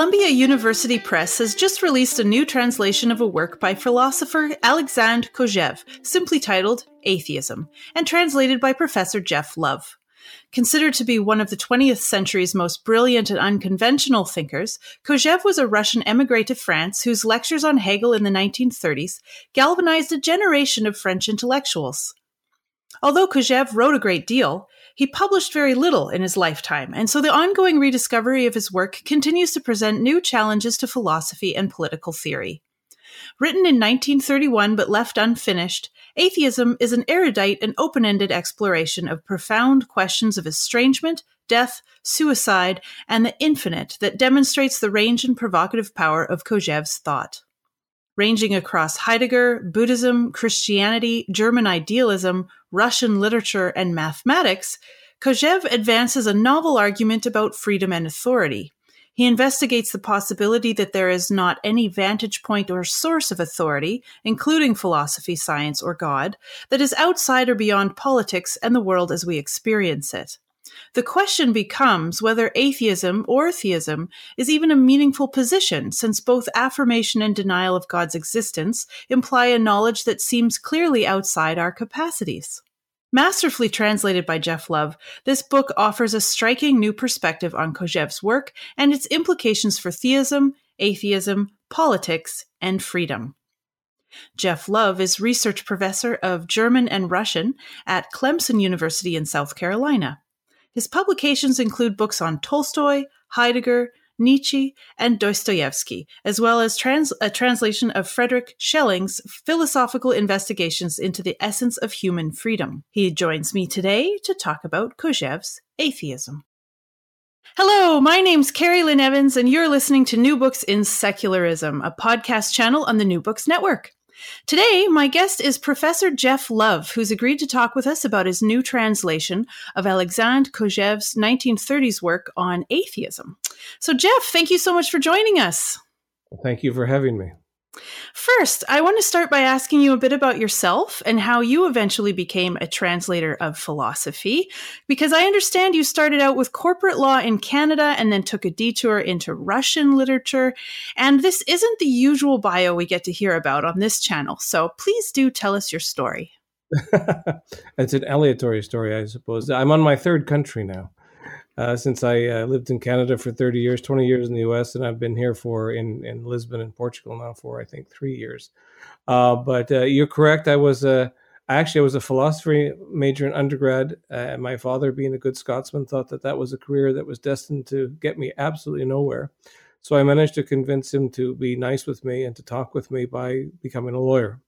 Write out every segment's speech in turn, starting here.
Columbia University Press has just released a new translation of a work by philosopher Alexandre Kojève, simply titled Atheism, and translated by Professor Jeff Love. Considered to be one of the 20th century's most brilliant and unconventional thinkers, Kojève was a Russian emigre to France whose lectures on Hegel in the 1930s galvanized a generation of French intellectuals. Although Kojève wrote a great deal, he published very little in his lifetime, and so the ongoing rediscovery of his work continues to present new challenges to philosophy and political theory. Written in 1931 but left unfinished, Atheism is an erudite and open ended exploration of profound questions of estrangement, death, suicide, and the infinite that demonstrates the range and provocative power of Kojève's thought. Ranging across Heidegger, Buddhism, Christianity, German idealism, Russian literature, and mathematics, Kojève advances a novel argument about freedom and authority. He investigates the possibility that there is not any vantage point or source of authority, including philosophy, science, or God, that is outside or beyond politics and the world as we experience it. The question becomes whether atheism or theism is even a meaningful position, since both affirmation and denial of God's existence imply a knowledge that seems clearly outside our capacities. Masterfully translated by Jeff Love, this book offers a striking new perspective on Kojève's work and its implications for theism, atheism, politics, and freedom. Jeff Love is research professor of German and Russian at Clemson University in South Carolina. His publications include books on Tolstoy, Heidegger, Nietzsche, and Dostoevsky, as well as trans- a translation of Frederick Schelling's philosophical investigations into the essence of human freedom. He joins me today to talk about Kojève's atheism. Hello, my name's Carrie Lynn Evans, and you're listening to New Books in Secularism, a podcast channel on the New Books Network. Today, my guest is Professor Jeff Love, who's agreed to talk with us about his new translation of Alexandre Kojève's 1930s work on atheism. So, Jeff, thank you so much for joining us. thank you for having me. First, I want to start by asking you a bit about yourself and how you eventually became a translator of philosophy, because I understand you started out with corporate law in Canada and then took a detour into Russian literature. And this isn't the usual bio we get to hear about on this channel. So please do tell us your story. it's an aleatory story, I suppose. I'm on my third country now uh, since I uh, lived in Canada for 30 years, 20 years in the US, and I've been here for in, in Lisbon and Portugal now for I think three years. Uh, but uh, you're correct. I was a actually I was a philosophy major in undergrad. Uh, my father, being a good Scotsman, thought that that was a career that was destined to get me absolutely nowhere. So I managed to convince him to be nice with me and to talk with me by becoming a lawyer.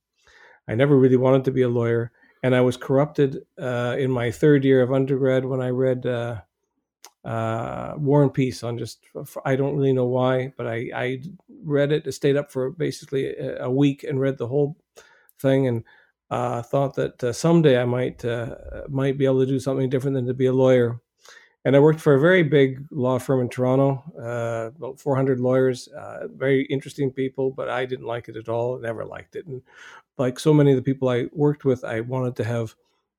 I never really wanted to be a lawyer, and I was corrupted in my third year of undergrad when I read uh, War and Peace on just I don't really know why, but I I read it, I stayed up for basically a, week and read the whole thing and uh, thought that uh, someday I might uh, might be able to do something different than to be a lawyer. And I worked for a very big law firm in Toronto, uh, about 400 lawyers, uh, very interesting people, but I didn't like it at all. Never liked it. And like so many of the people I worked with, I wanted to have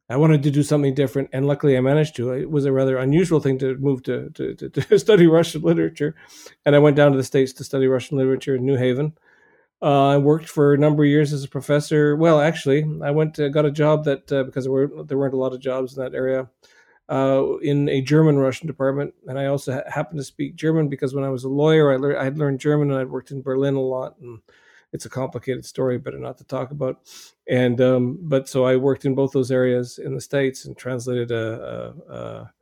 I wanted to do something different, and luckily I managed to. It was a rather unusual thing to move to, to, to, to study Russian literature, and I went down to the States to study Russian literature in New Haven. Uh, I worked for a number of years as a professor. Well, actually, I went to, got a job that uh, because there, were, there weren't a lot of jobs in that area uh, in a German Russian department, and I also ha- happened to speak German because when I was a lawyer, I, learned I had learned German and I'd worked in Berlin a lot and it's a complicated story, better not to talk about. And um, but so I worked in both those areas in the states and translated a, a, a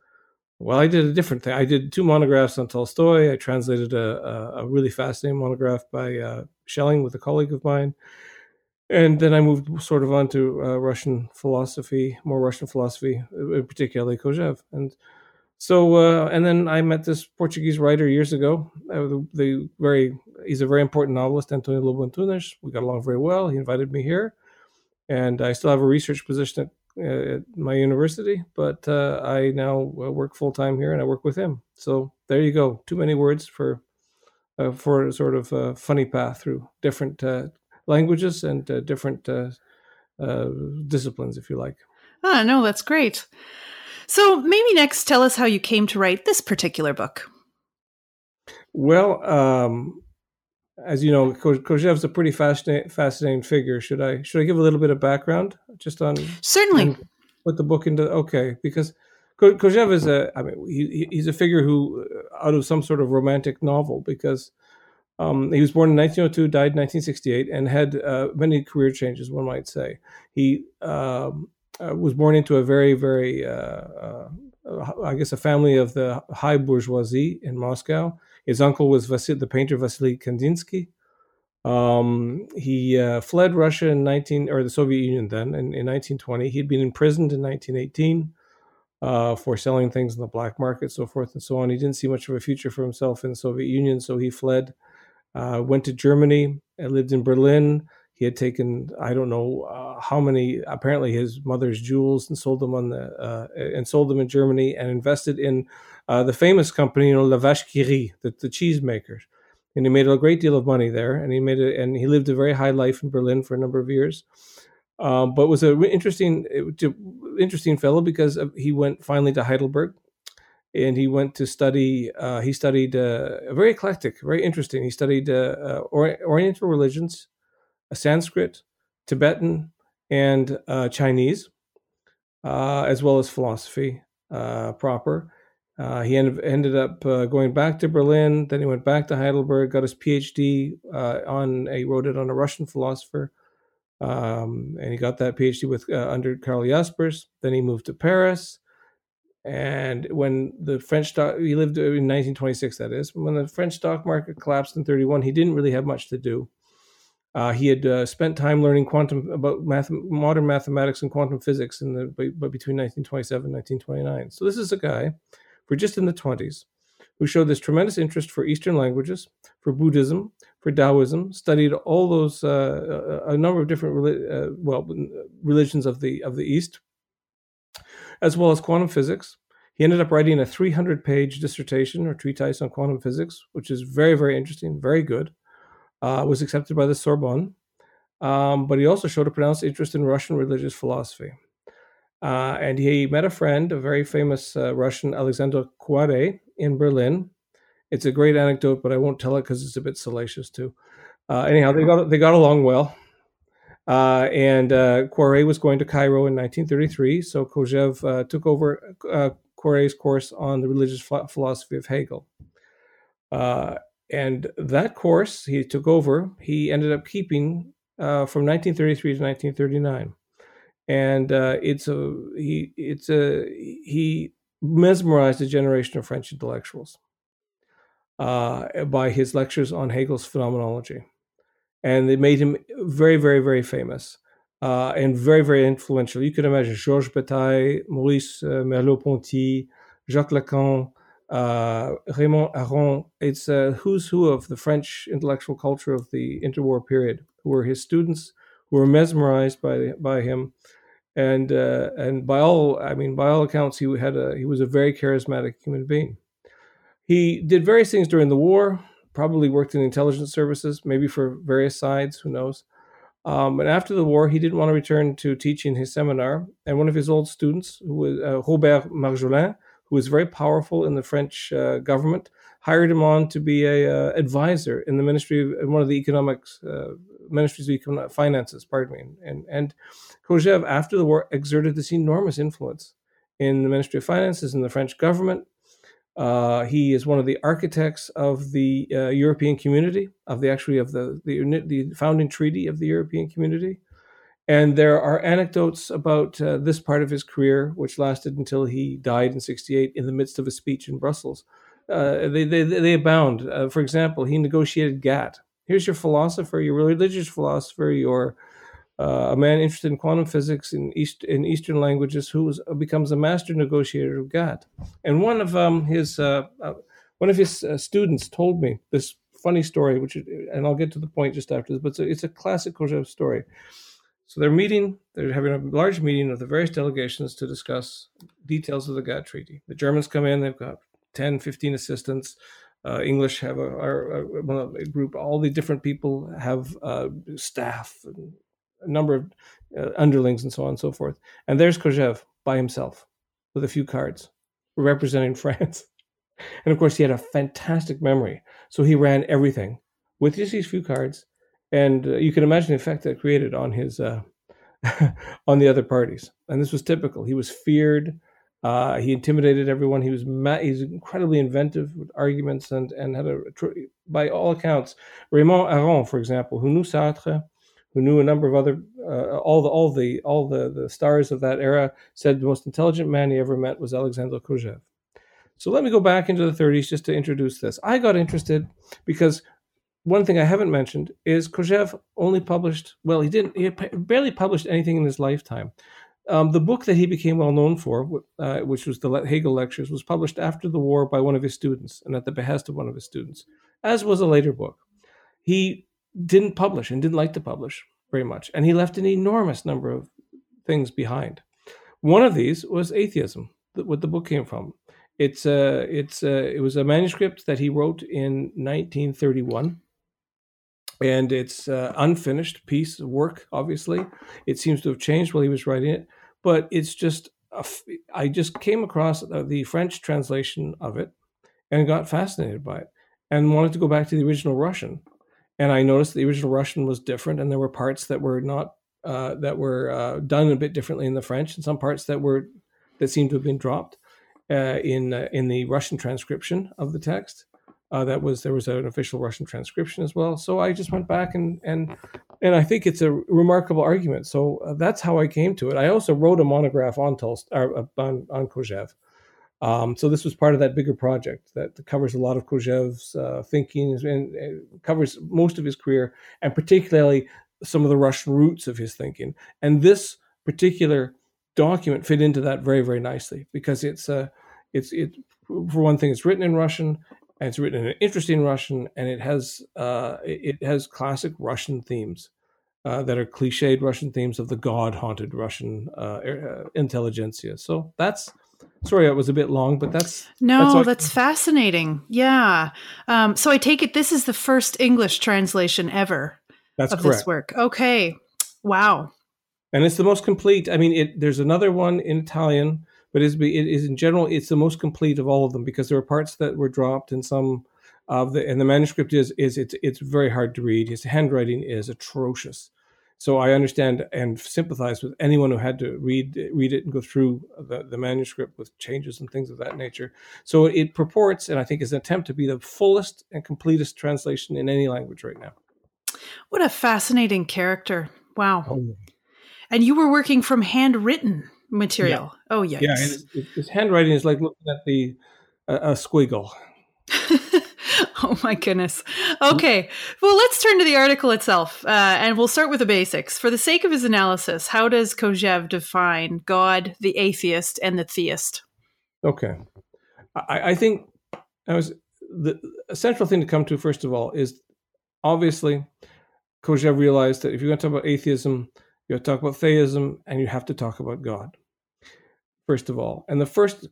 well, I did a different thing. I did two monographs on Tolstoy. I translated a, a, a really fascinating monograph by uh, Schelling with a colleague of mine. and then I moved sort of on to uh, Russian philosophy, more Russian philosophy, uh, particularly Kojève. And so, uh, and then I met this Portuguese writer years ago. Uh, the, the, very, he's a very important novelist, Antonio Lobo Antunes. We got along very well. He invited me here, and I still have a research position at, uh, at my university, but uh, I now work full time here, and I work with him. So there you go. Too many words for. for a sort of funny path through different languages and uh, different uh, uh, disciplines, if you like. Ah, no, that's great. So maybe next, tell us how you came to write this particular book. Well, um, as you know, Ko- Kojève's a pretty fascinating, fascinating figure. Should I should I give a little bit of background just on certainly put the book into okay because Ko- Kojève is a I mean he, he's a figure who out of some sort of romantic novel because um, he was born in 1902, died in 1968, and had uh, many career changes, one might say. He um, uh, was born into a very, very, uh, uh I guess, a family of the high bourgeoisie in Moscow. His uncle was Vasil, the painter Vasily Kandinsky. Um, he uh, fled Russia in 19, or the Soviet Union then, in, in 1920. He'd been imprisoned in 1918. Uh, for selling things in the black market, so forth and so on. He didn't see much of a future for himself in the Soviet Union, so he fled uh, went to Germany, and lived in Berlin. He had taken I don't know uh, how many apparently his mother's jewels and sold them on the uh, and sold them in Germany and invested in uh, the famous company you know La Vache qui rit, the, the cheese makers. And he made a great deal of money there, and he made it, and he lived a very high life in Berlin for a number of years. Um, but was an interesting, interesting fellow because he went finally to Heidelberg, and he went to study. Uh, he studied uh, very eclectic, very interesting. He studied uh, uh Oriental religions, Sanskrit, Tibetan, and uh, Chinese, uh, as well as philosophy uh, proper. Uh, he ended, ended up going back to Berlin. Then he went back to Heidelberg, got his PhD on. He wrote it on a Russian philosopher. Um, and he got that PhD with under Karl Jaspers. Then he moved to Paris and when the French stock, he lived in 1926, that is, when the French stock market collapsed in 31, he didn't really have much to do. Uh, he had uh, spent time learning quantum about math, modern mathematics and quantum physics in the but between 1927 and 1929. So this is a guy, for just in the 20s, who showed this tremendous interest for Eastern languages, for Buddhism, for Taoism, studied all those uh, a number of different uh, well religions of the of the East, as well as quantum physics. He ended up writing a 300 page dissertation or treatise on quantum physics, which is very, very interesting, very good. Uh, was accepted by the Sorbonne. Um, but he also showed a pronounced interest in Russian religious philosophy. Uh, and he met a friend, a very famous uh, Russian, Alexander Koyré, in Berlin. It's a great anecdote, but I won't tell it because it's a bit salacious too. Uh, anyhow, they got they got along well. Uh, and uh, Koyré was going to Cairo in 1933, so Kojève uh, took over Koyré's course on the religious philosophy of Hegel. Uh, and that course he took over, he ended up keeping uh, from 1933 to 1939. And uh, it's a he it's a he mesmerized a generation of French intellectuals by his lectures on Hegel's phenomenology and it made him very, very, very famous uh, and very, very influential. You can imagine Georges Bataille, Maurice uh, Merleau-Ponty, Jacques Lacan, uh, Raymond Aron. It's a who's who of the French intellectual culture of the interwar period, who were his students, who were mesmerized by by him, and uh, and by all I mean by all accounts, he had a he was a very charismatic human being. He did various things during the war probably worked in intelligence services, maybe for various sides, who knows. Um, and after the war, he didn't want to return to teaching his seminar. And one of his old students, who was uh, Robert Marjolin, who was very powerful in the French uh, government, hired him on to be a uh, advisor in the ministry of one of the economics uh, ministries of economic finances. Pardon me. And and Kojève, after the war, exerted this enormous influence in the Ministry of Finances in the French government uh, he is one of the architects of the uh, European Community, of the actually of the, the, the founding treaty of the European Community. And there are anecdotes about uh, this part of his career, which lasted until he died in '68 in the midst of a speech in Brussels. Uh, they, they, they abound. Uh, for example, he negotiated GATT. Here's your philosopher, your religious philosopher, your uh, a man interested in quantum physics in East in Eastern languages who was, becomes a master negotiator of GATT. And one of um, his uh, uh, one of his uh, students told me this funny story, which and I'll get to the point just after this, but it's a, it's a classic Kojève story. So they're meeting, they're having a large meeting of the various delegations to discuss details of the GATT treaty. The Germans come in, they've got 10, 15 assistants. Uh, English have a, a, group. All the different people have uh, staff, and a number of uh, underlings, and so on and so forth. And there's Kojève by himself with a few cards representing France. And of course, he had a fantastic memory. So he ran everything with just these few cards. And uh, you can imagine the effect that created on his uh, on the other parties. And this was typical. He was feared. Uh, he intimidated everyone. He was ma- he's incredibly inventive with arguments and and had a by all accounts Raymond Aron, for example, who knew Sartre, who knew a number of other uh, all the all the all the the stars of that era, said the most intelligent man he ever met was Alexandre Kojève. So let me go back into the 30s just to introduce this. I got interested because one thing I haven't mentioned is Kojève only published well he didn't he barely published anything in his lifetime. Um, the book that he became well known for, uh, which was the Hegel Lectures, was published after the war by one of his students and at the behest of one of his students, as was a later book. He didn't publish and didn't like to publish very much, and he left an enormous number of things behind. One of these was atheism, what the book came from. It's uh, it's uh, it was a manuscript that he wrote in 1931 and it's uh, unfinished piece of work. Obviously, it seems to have changed while he was writing it, but it's just I just came across the French translation of it and got fascinated by it and wanted to go back to the original Russian. And I noticed the original Russian was different, and there were parts that were not uh, that were uh, done a bit differently in the French, and some parts that were that seemed to have been dropped uh, in uh, in the Russian transcription of the text. Uh, that was there was an official Russian transcription as well. So I just went back and and and I think it's a remarkable argument. So uh, that's how I came to it. I also wrote a monograph on Tolst uh, on on Kojève. Um, so this was part of that bigger project that covers a lot of Kojève's uh, thinking and, and covers most of his career, and particularly some of the Russian roots of his thinking. And this particular document fit into that very very nicely because it's uh, it's it for one thing it's written in Russian and it's written in an interesting Russian, and it has uh, it has classic Russian themes uh, that are cliched Russian themes of the god-haunted Russian uh, er, uh intelligentsia. So that's sorry, it was a bit long, but that's no, that's, that's fascinating. Yeah. Um, so I take it this is the first English translation ever that's of correct. this work. Okay. Wow. And it's the most complete. I mean, it, there's another one in Italian but it is in general it's the most complete of all of them because there are parts that were dropped and some of the and the manuscript is is it's it's very hard to read. His handwriting is atrocious. So I understand and sympathize with anyone who had to read read it and go through the, the manuscript with changes and things of that nature. So it purports, and I think is an attempt to be the fullest and completest translation in any language right now. What a fascinating character! Wow. Oh. And you were working from handwritten material. Yeah. Oh, yeah. Yeah, his, his, handwriting is like looking at the uh, a squiggle. oh my goodness. Okay, well, let's turn to the article itself, uh, and we'll start with the basics. For the sake of his analysis, how does Kojève define God, the atheist, and the theist? Okay, I, I think I was the central thing to come to first of all is obviously Kojève realized that if you're going to talk about atheism, you have to talk about theism, and you have to talk about God first of all. And the first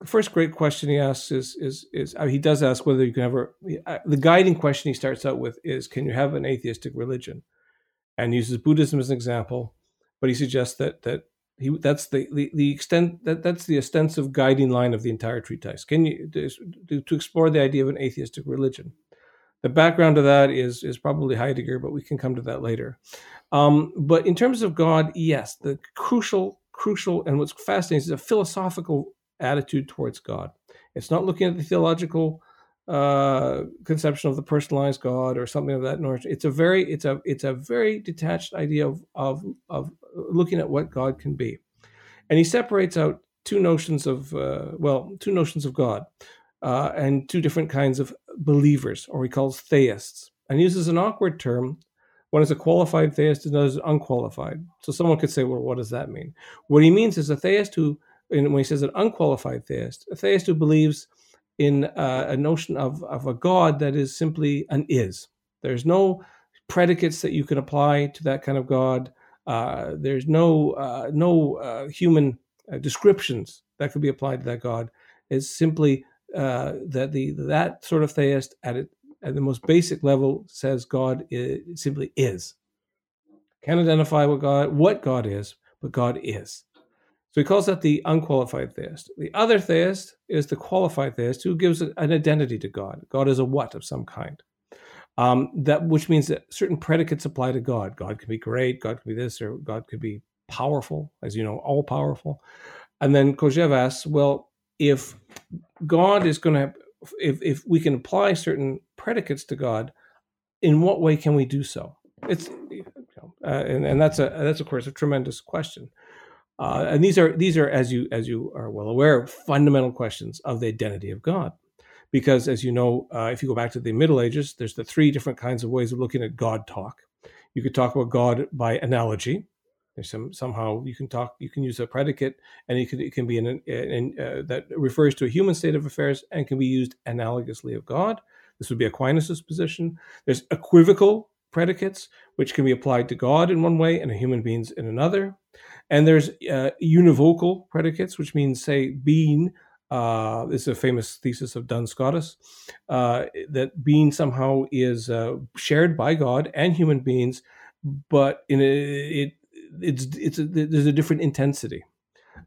the first great question he asks is is is uh, he does ask whether you can ever uh, the guiding question he starts out with is can you have an atheistic religion, and uses Buddhism as an example, but he suggests that that he that's the, the, the extent that that's the ostensive guiding line of the entire treatise. Can you to, to explore the idea of an atheistic religion? The background of that is is probably Heidegger, but we can come to that later. Um, but in terms of God, yes, the crucial crucial and what's fascinating is a philosophical attitude towards God. It's not looking at the theological uh, conception of the personalized God or something of that nature. It's a very it's a it's a very detached idea of of of looking at what God can be, and he separates out two notions of uh, well two notions of God uh, and two different kinds of believers, or he calls theists, and uses an awkward term One is a qualified theist, another is unqualified. So someone could say, well, what does that mean? What he means is a theist who, when he says an unqualified theist, a theist who believes in uh, a notion of, of a God that is simply an is. There's no predicates that you can apply to that kind of God. Uh, there's no uh, no uh, human uh, descriptions that could be applied to that God. It's simply uh, that the that sort of theist at it at the most basic level says God is, simply is. Can't identify what God what God is, but God is. So he calls that the unqualified theist. The other theist is the qualified theist who gives an identity to God. God is a what of some kind. Um, that which means that certain predicates apply to God. God can be great, God can be this, or God could be powerful, as you know, all powerful. And then Kojève asks, well, if God is going to if if we can apply certain predicates to God, in what way can we do so? It's uh, and, and that's a that's of course a tremendous question. Uh, and these are these are as you as you are well aware fundamental questions of the identity of God, because as you know, uh, if you go back to the Middle Ages, there's the three different kinds of ways of looking at God talk. You could talk about God by analogy, there's some somehow you can talk, you can use a predicate, and it can it can be an, an uh, that refers to a human state of affairs and can be used analogously of God. This would be Aquinas's position. There's equivocal predicates, which can be applied to God in one way and to human beings in another. And there's uh, univocal predicates, which means, say, being. Uh, this is a famous thesis of Duns Scotus uh, that being somehow is uh, shared by God and human beings, but in a, it it's it's a, there's a different intensity.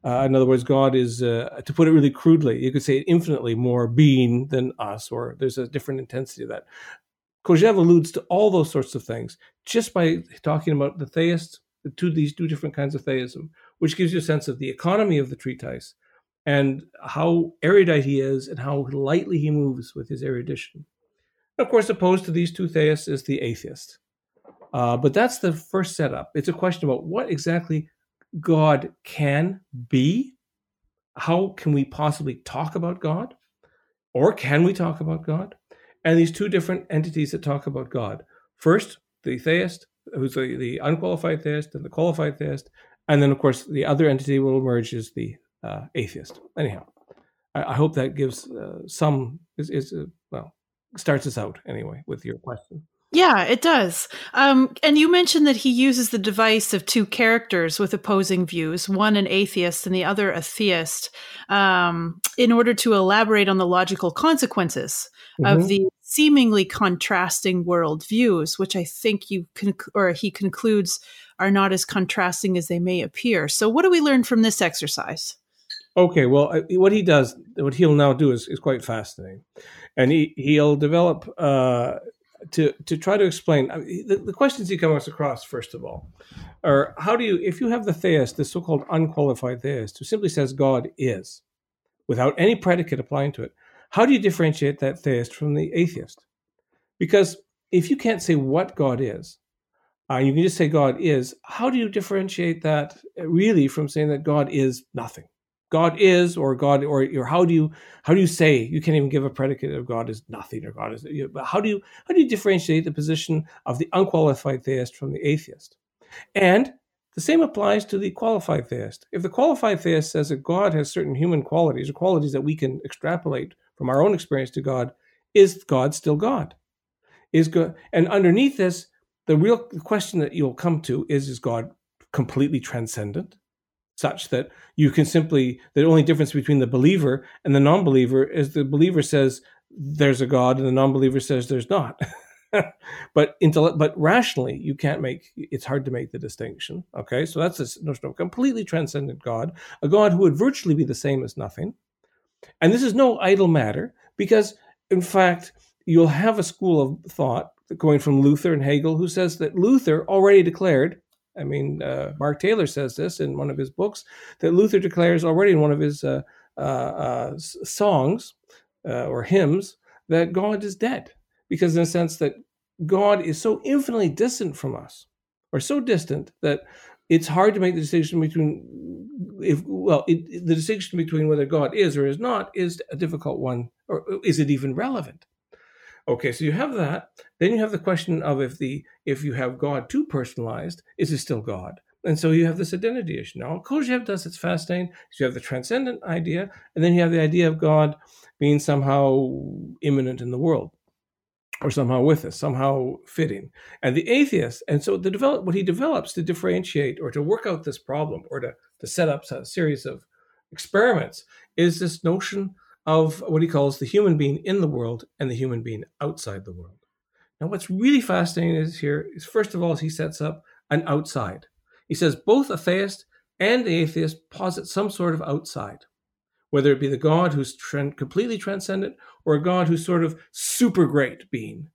Uh, in other words, God is, uh, to put it really crudely, you could say infinitely more being than us, or there's a different intensity of that. Kojève alludes to all those sorts of things just by talking about the theist, the two these two different kinds of theism, which gives you a sense of the economy of the treatise and how erudite he is and how lightly he moves with his erudition. of course, opposed to these two theists is the atheist. Uh, but that's the first setup. It's a question about what exactly God can be. How can we possibly talk about God? Or can we talk about God? And these two different entities that talk about God. First, the theist, who's the, the unqualified theist, and the qualified theist. And then, of course, the other entity will emerge as the uh, atheist. Anyhow, I, I, hope that gives uh, some, is, is uh, well, starts us out anyway with your question. Yeah, it does. Um, and you mentioned that he uses the device of two characters with opposing views, one an atheist and the other a theist, um, in order to elaborate on the logical consequences mm-hmm. of the seemingly contrasting worldviews, which I think you conc- or he concludes are not as contrasting as they may appear. So, what do we learn from this exercise? Okay, well, what he does, what he'll now do is, is quite fascinating, and he he'll develop. Uh, to to try to explain I mean, the, the, questions he comes across first of all are how do you if you have the theist the so-called unqualified theist who simply says god is without any predicate applying to it how do you differentiate that theist from the atheist? Because if you can't say what god is uh, you can just say god is how do you differentiate that really from saying that god is nothing God is or God or or how do you how do you say you can't even give a predicate of God is nothing or God is but how do you how do you differentiate the position of the unqualified theist from the atheist? And the same applies to the qualified theist. If the qualified theist says that God has certain human qualities or qualities that we can extrapolate from our own experience to God, is God still God? Is God and underneath this, the real question that you'll come to is is God completely transcendent? Such that you can simply the only difference between the believer and the non-believer is the believer says there's a god and the non-believer says there's not. But intellect but rationally you can't make it's hard to make the distinction okay? So that's this notion of a completely transcendent god a god who would virtually be the same as nothing. And this is no idle matter because in fact you'll have a school of thought going from luther and hegel who says that luther already declared I mean, uh, Mark Taylor says this in one of his books that Luther declares already in one of his uh, uh, uh songs uh, or hymns that God is dead, because in a sense that God is so infinitely distant from us, or so distant that it's hard to make the distinction between if well it, the distinction between whether God is or is not is a difficult one, or is it even relevant? Okay, so you have that. Then you have the question of if the if you have God too personalized, is it still God? And so you have this identity issue. Now, Kojève does it's fascinating. So you have the transcendent idea, and then you have the idea of God being somehow immanent in the world, or somehow with us, somehow fitting. And the atheist, and so the develop what he develops to differentiate or to work out this problem or to, to set up a series of experiments is this notion of what he calls the human being in the world and the human being outside the world. Now, what's really fascinating is here is first of all, he sets up an outside. He says both a theist and the atheist posit some sort of outside, whether it be the God who's completely transcendent or a God who's sort of super great being,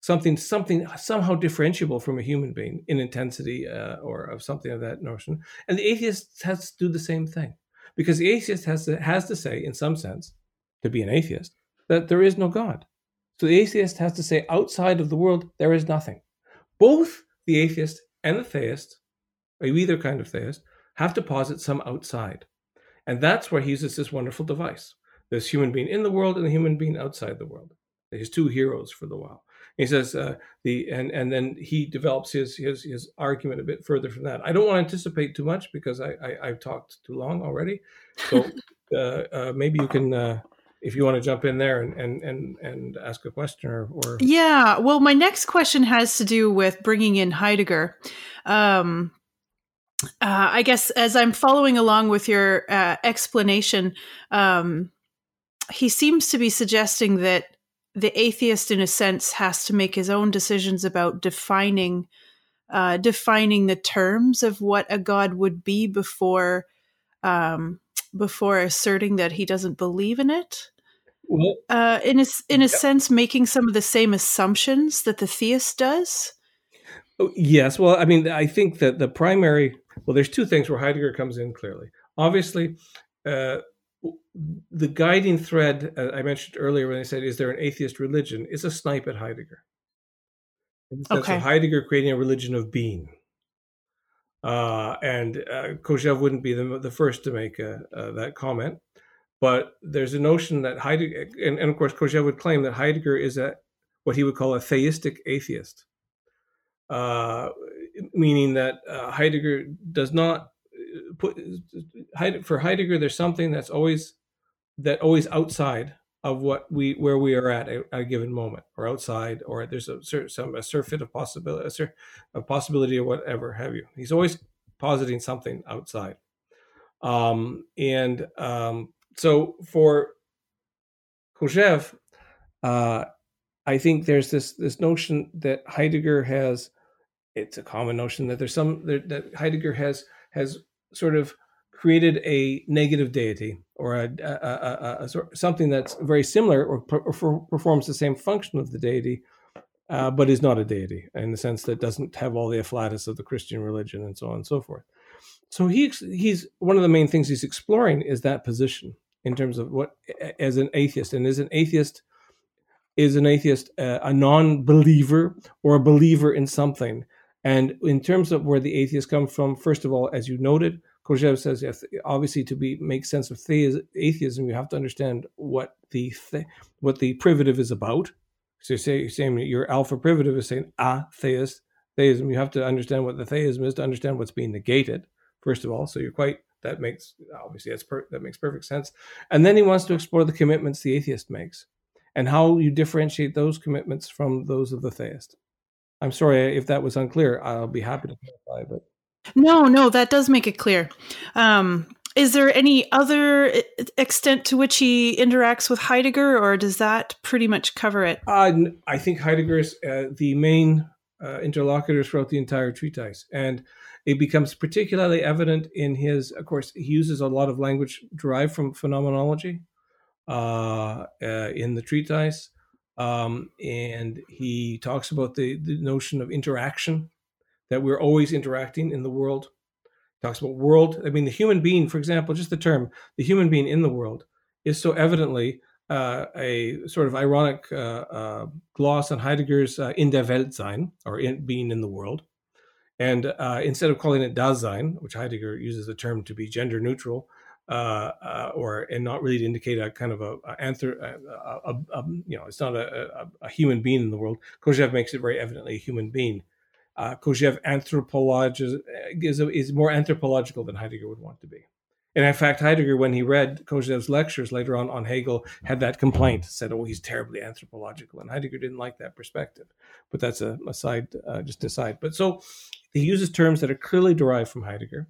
something something somehow differentiable from a human being in intensity uh, or of something of that notion. And the atheist has to do the same thing because the atheist has to, has to say, in some sense, to be an atheist, that there is no God. So the atheist has to say, outside of the world, there is nothing. Both the atheist and the theist either kind of theist, have to posit some outside. And that's where he uses this wonderful device. This human being in the world and the human being outside the world. His two heroes for the while. He says uh, the and and then he develops his his his argument a bit further from that. I don't want to anticipate too much because I, I have talked too long already. So uh, uh, maybe you can uh, if you want to jump in there and and and, and ask a question or, or, yeah. Well, my next question has to do with bringing in Heidegger. Um, uh, I guess as I'm following along with your uh, explanation, um, he seems to be suggesting that the atheist, in a sense, has to make his own decisions about defining uh, defining the terms of what a god would be before um, before asserting that he doesn't believe in it. Well, uh, in a in a yeah. sense, making some of the same assumptions that the theist does. Oh, yes. Well, I mean, I think that the primary well, there's two things where Heidegger comes in clearly. Obviously, uh, the guiding thread uh, I mentioned earlier when I said, "Is there an atheist religion?" is a snipe at Heidegger. In the sense okay. of Heidegger creating a religion of being. Uh, and uh, Kojève wouldn't be the, the first to make uh, uh, that comment. But there's a notion that Heidegger, and, and, of course, Kojève would claim that Heidegger is a what he would call a theistic atheist. Uh, meaning that uh, Heidegger does not put for Heidegger. There's something that's always that always outside of what we where we are at a, at a given moment, or outside, or there's a some a surfeit of possibility, a, sur, a possibility, or whatever have you. He's always positing something outside, um, and um, so for Kojève, uh, I think there's this this notion that Heidegger has it's a common notion that there's some that Heidegger has has sort of created a negative deity or a, a, a, something that's very similar or, or, performs the same function of the deity, uh, but is not a deity in the sense that doesn't have all the afflatus of the Christian religion and so on and so forth. So he he's one of the main things he's exploring is that position in terms of what as an atheist and is an atheist is an atheist a non-believer or a believer in something and in terms of where the atheists come from, first of all, as you noted, Kojève says, yes, obviously to be make sense of atheism, you have to understand what the what the privative is about. So you say, you're saying your alpha privative is saying a theist, theism. You have to understand what the theism is to understand what's being negated. First of all, so you're quite that makes obviously that's per, that makes perfect sense. And then he wants to explore the commitments the atheist makes and how you differentiate those commitments from those of the theist. I'm sorry if that was unclear. I'll be happy to clarify. But no, no, that does make it clear. Um, is there any other extent to which he interacts with Heidegger, or does that pretty much cover it? Uh, I think Heidegger is uh, the main uh, interlocutor throughout the entire treatise, and it becomes particularly evident in his. Of course, he uses a lot of language derived from phenomenology uh, uh, in the treatise. Um, and he talks about the, the notion of interaction, that we're always interacting in the world. Talks about world. I mean, the human being, for example, just the term, the human being in the world, is so evidently uh, a sort of ironic uh, uh, gloss on Heidegger's uh, in der Welt sein, or in, being in the world. And uh, instead of calling it Dasein, which Heidegger uses the term to be gender neutral, uh, uh, or and not really to indicate a kind of a, a, anther, a, a, a you know it's not a, a, human being in the world. Kojève makes it very evidently a human being. Uh, Kojève anthropologizes is, is more anthropological than Heidegger would want to be. And in fact, Heidegger, when he read Kojève's lectures later on on Hegel, had that complaint, said, "Oh, he's terribly anthropological," and Heidegger didn't like that perspective. But that's a, a side, uh, just aside. But so he uses terms that are clearly derived from Heidegger.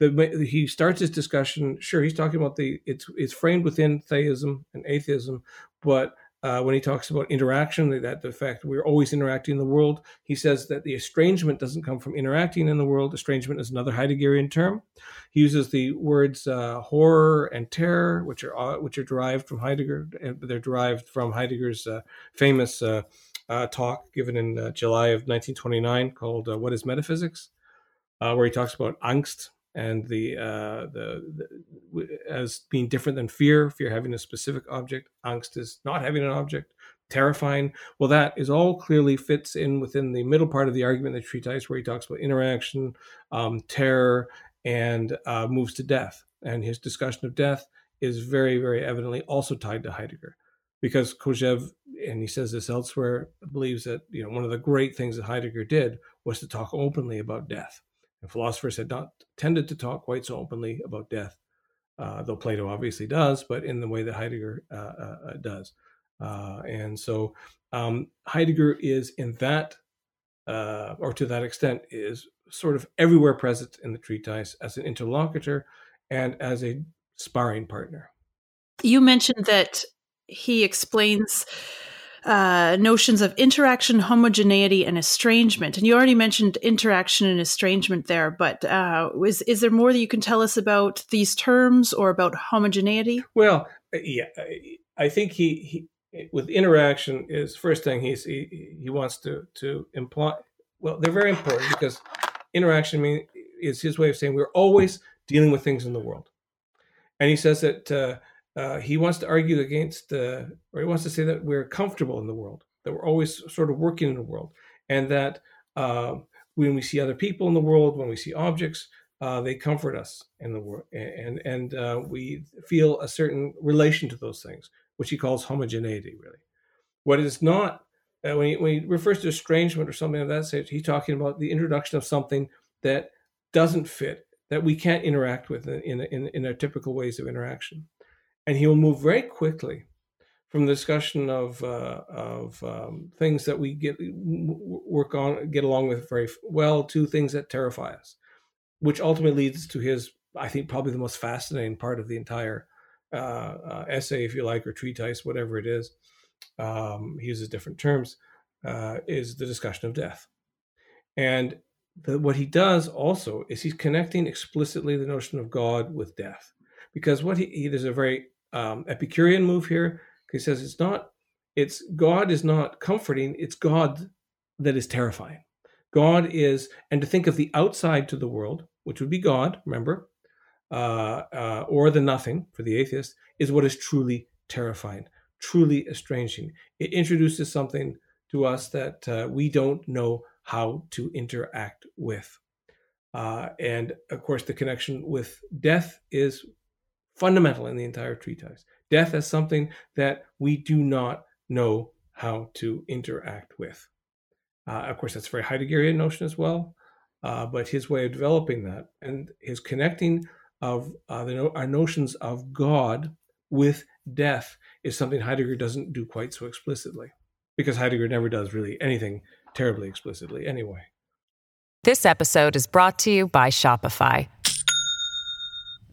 The, he starts his discussion. Sure, he's talking about the it's it's framed within theism and atheism, but uh, when he talks about interaction, that the fact we're always interacting in the world, he says that the estrangement doesn't come from interacting in the world. Estrangement is another Heideggerian term. He uses the words uh, horror and terror, which are uh, which are derived from Heidegger. And they're derived from Heidegger's uh, famous uh, talk given in July of 1929 called "What Is Metaphysics," where he talks about angst, and the, uh, the, the as being different than fear fear having a specific object angst is not having an object terrifying well that is all clearly fits in within the middle part of the argument the treatise where he talks about interaction um, terror and uh, moves to death. And his discussion of death is very very evidently also tied to heidegger because Kojève, and he says this elsewhere, believes that you know one of the great things that Heidegger did was to talk openly about death and philosophers had not tended to talk quite so openly about death, uh, though Plato obviously does, but in the way that Heidegger uh, uh, uh does. Uh, and so um, Heidegger is in that, uh, or to that extent, is sort of everywhere present in the treatise as an interlocutor and as a sparring partner. You mentioned that he explains uh, notions of interaction, homogeneity, and estrangement. And you already mentioned interaction and estrangement there, but uh, is is there more that you can tell us about these terms or about homogeneity? Well, uh, yeah, I think he, he with interaction is first thing he's he, he wants to to imply. Well, they're very important because interaction mean, is his way of saying we're always dealing with things in the world, and he says that. Uh, uh, he wants to argue against, uh, or he wants to say that we're comfortable in the world, that we're always sort of working in the world, and that uh, when we see other people in the world, when we see objects, uh, they comfort us in the world, and and uh, we feel a certain relation to those things, which he calls homogeneity. Really, what is not uh, when he, when he refers to estrangement or something of that sort, he's talking about the introduction of something that doesn't fit, that we can't interact with in in, in our typical ways of interaction and he will move very quickly from the discussion of uh, of um, things that we get work on get along with very well to things that terrify us, which ultimately leads to his I think probably the most fascinating part of the entire uh, uh, essay, if you like, or treatise, whatever it is. Um, he uses different terms. Uh, is the discussion of death, and the, what he does also is he's connecting explicitly the notion of God with death, because what he, he there's a very um, Epicurean move here. He says it's not, it's God is not comforting, it's God that is terrifying. God is, and to think of the outside to the world, which would be God, remember, uh, uh, or the nothing for the atheist, is what is truly terrifying, truly estranging. It introduces something to us that uh, we don't know how to interact with. Uh, and of course, the connection with death is fundamental in the entire treatise. Death as something that we do not know how to interact with. Uh, of course, that's a very Heideggerian notion as well, uh, but his way of developing that and his connecting of uh, the, our notions of God with death is something Heidegger doesn't do quite so explicitly, because Heidegger never does really anything terribly explicitly anyway. This episode is brought to you by Shopify.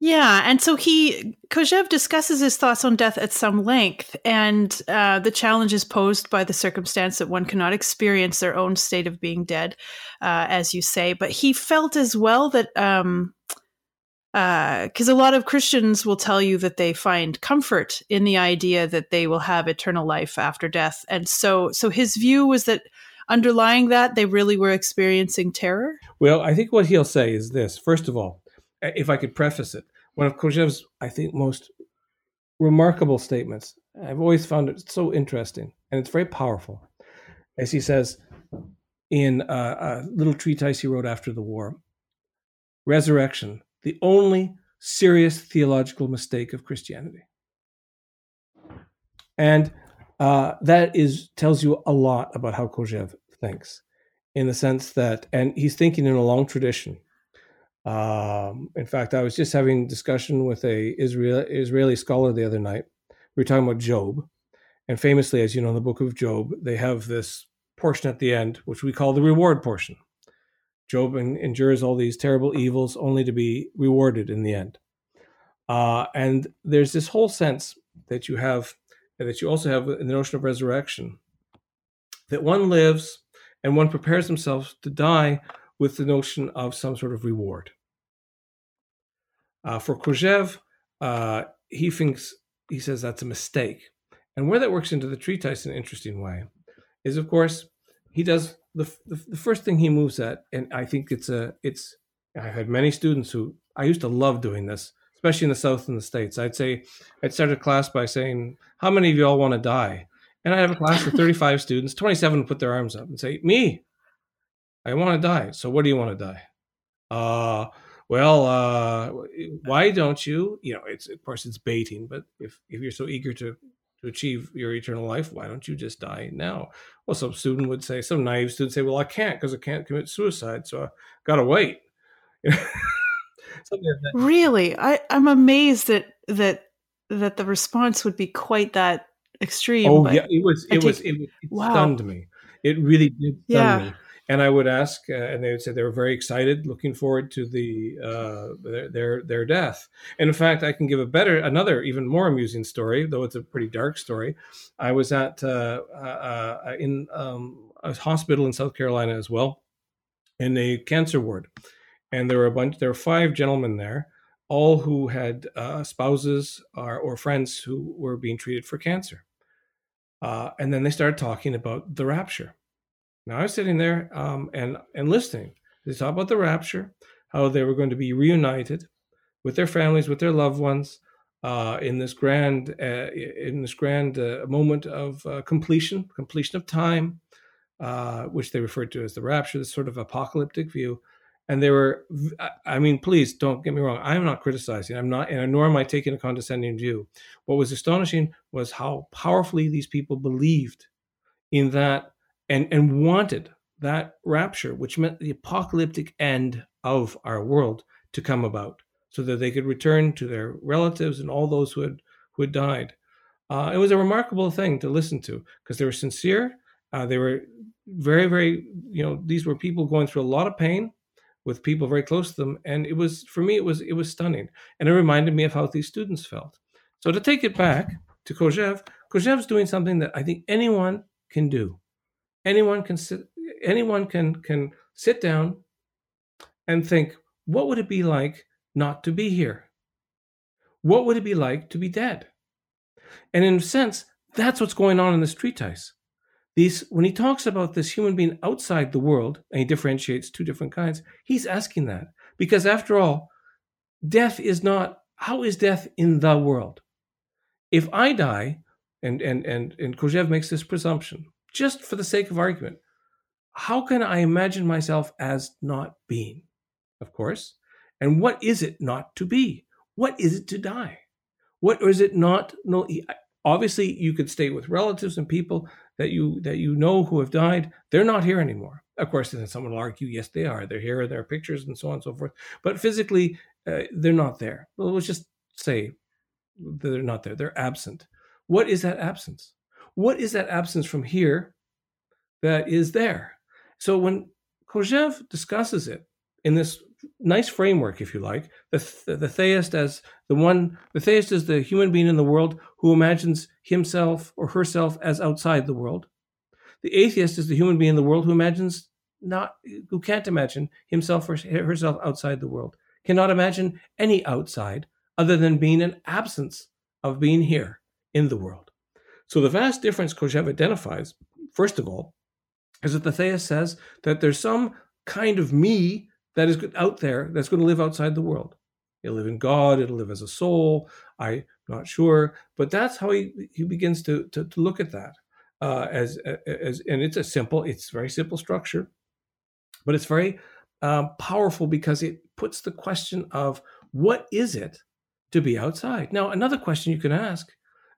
Yeah, and so he Kojève discusses his thoughts on death at some length, and uh, the challenges posed by the circumstance that one cannot experience their own state of being dead, uh, as you say. But he felt as well that um, because uh, a lot of Christians will tell you that they find comfort in the idea that they will have eternal life after death, and so so his view was that underlying that they really were experiencing terror. Well, I think what he'll say is this: first of all, if I could preface it, one of Kojève's I think most remarkable statements. I've always found it so interesting, and it's very powerful, as he says in a, a little treatise he wrote after the war. Resurrection the only serious theological mistake of Christianity. And uh, that is tells you a lot about how Kojève thinks, in the sense that, and he's thinking in a long tradition. Um, in fact, I was just having discussion with a Israel, Israeli scholar the other night. We were talking about Job, and famously, as you know, in the book of Job, they have this portion at the end, which we call the reward portion. Job endures all these terrible evils only to be rewarded in the end. Uh, and there's this whole sense that you have, that you also have in the notion of resurrection, that one lives and one prepares himself to die with the notion of some sort of reward. Uh, for Kojève, uh, he thinks, he says that's a mistake. And where that works into the treatise in an interesting way is, of course, he does the, the, the first thing he moves at, and I think it's a it's. I've had many students who I used to love doing this, especially in the South and the States. I'd say I'd start a class by saying, "How many of you all want to die?" And I have a class of 35 students. 27 put their arms up and say, "Me, I want to die." So what do you want to die? Uh well, uh, why don't you? You know, it's of course it's baiting, but if if you're so eager to to achieve your eternal life, why don't you just die now? Well, some student would say, some naive student say, well, I can't because I can't commit suicide, so I got to wait. really, I, I'm amazed that that that the response would be quite that extreme. Oh yeah, it was. It was. It, it wow. stunned me. It really did stun yeah. me and I would ask, uh, and they would say they were very excited, looking forward to the uh, their, their, death. And in fact, I can give a better, another even more amusing story, though it's a pretty dark story. I was at uh, uh, uh in um, a hospital in South Carolina as well, in a cancer ward, and there were a bunch. There were five gentlemen there, all who had uh, spouses or, or friends who were being treated for cancer. and then they started talking about the rapture now I was sitting there um, and and listening. They talk about the rapture, how they were going to be reunited with their families, with their loved ones, uh, in this grand uh, in this grand uh, moment of uh, completion, completion of time, uh, which they referred to as the rapture, this sort of apocalyptic view. And they were, I mean, please don't get me wrong. I'm not criticizing. I'm not, and nor am I taking a condescending view. What was astonishing was how powerfully these people believed in that and and wanted that rapture, which meant the apocalyptic end of our world to come about, so that they could return to their relatives and all those who had who had died. Uh, it was a remarkable thing to listen to because they were sincere. Uh, they were very, very, you know, these were people going through a lot of pain with people very close to them, and it was for me, it was it was stunning, and it reminded me of how these students felt. So to take it back to Kojève, Kojève's doing something that I think anyone can do anyone can sit anyone can can sit down and think what would it be like not to be here? What would it be like to be dead? And in a sense that's what's going on in this treatise these when he talks about this human being outside the world and he differentiates two different kinds he's asking that. Because after all death is not how is death in the world? If i die and and and and Kojève makes this presumption just for the sake of argument, how can I imagine myself as not being? Of course. And what is it not to be? What is it to die? What is it not? No, obviously you could stay with relatives and people that you that you know who have died. They're not here anymore. Of course, then someone will argue, yes, they are. They're here. There are pictures and so on and so forth. But physically, uh, they're not there. Well, let's just say they're not there. They're absent. What is that absence? What is that absence from here that is there? So when Kojève discusses it in this nice framework, if you like, the, the theist as the one, the theist is the human being in the world who imagines himself or herself as outside the world. The atheist is the human being in the world who imagines not, who can't imagine himself or herself outside the world. cannot imagine any outside other than being an absence of being here in the world. So the vast difference Kojève identifies, first of all, is that the theist says that there's some kind of me that is out there that's going to live outside the world. It'll live in God, it'll live as a soul. I'm not sure. But that's how he, he begins to, to, to look at that. Uh, as, as and it's a simple, it's very simple structure, but it's very um, powerful because it puts the question of what is it to be outside. Now, another question you can ask,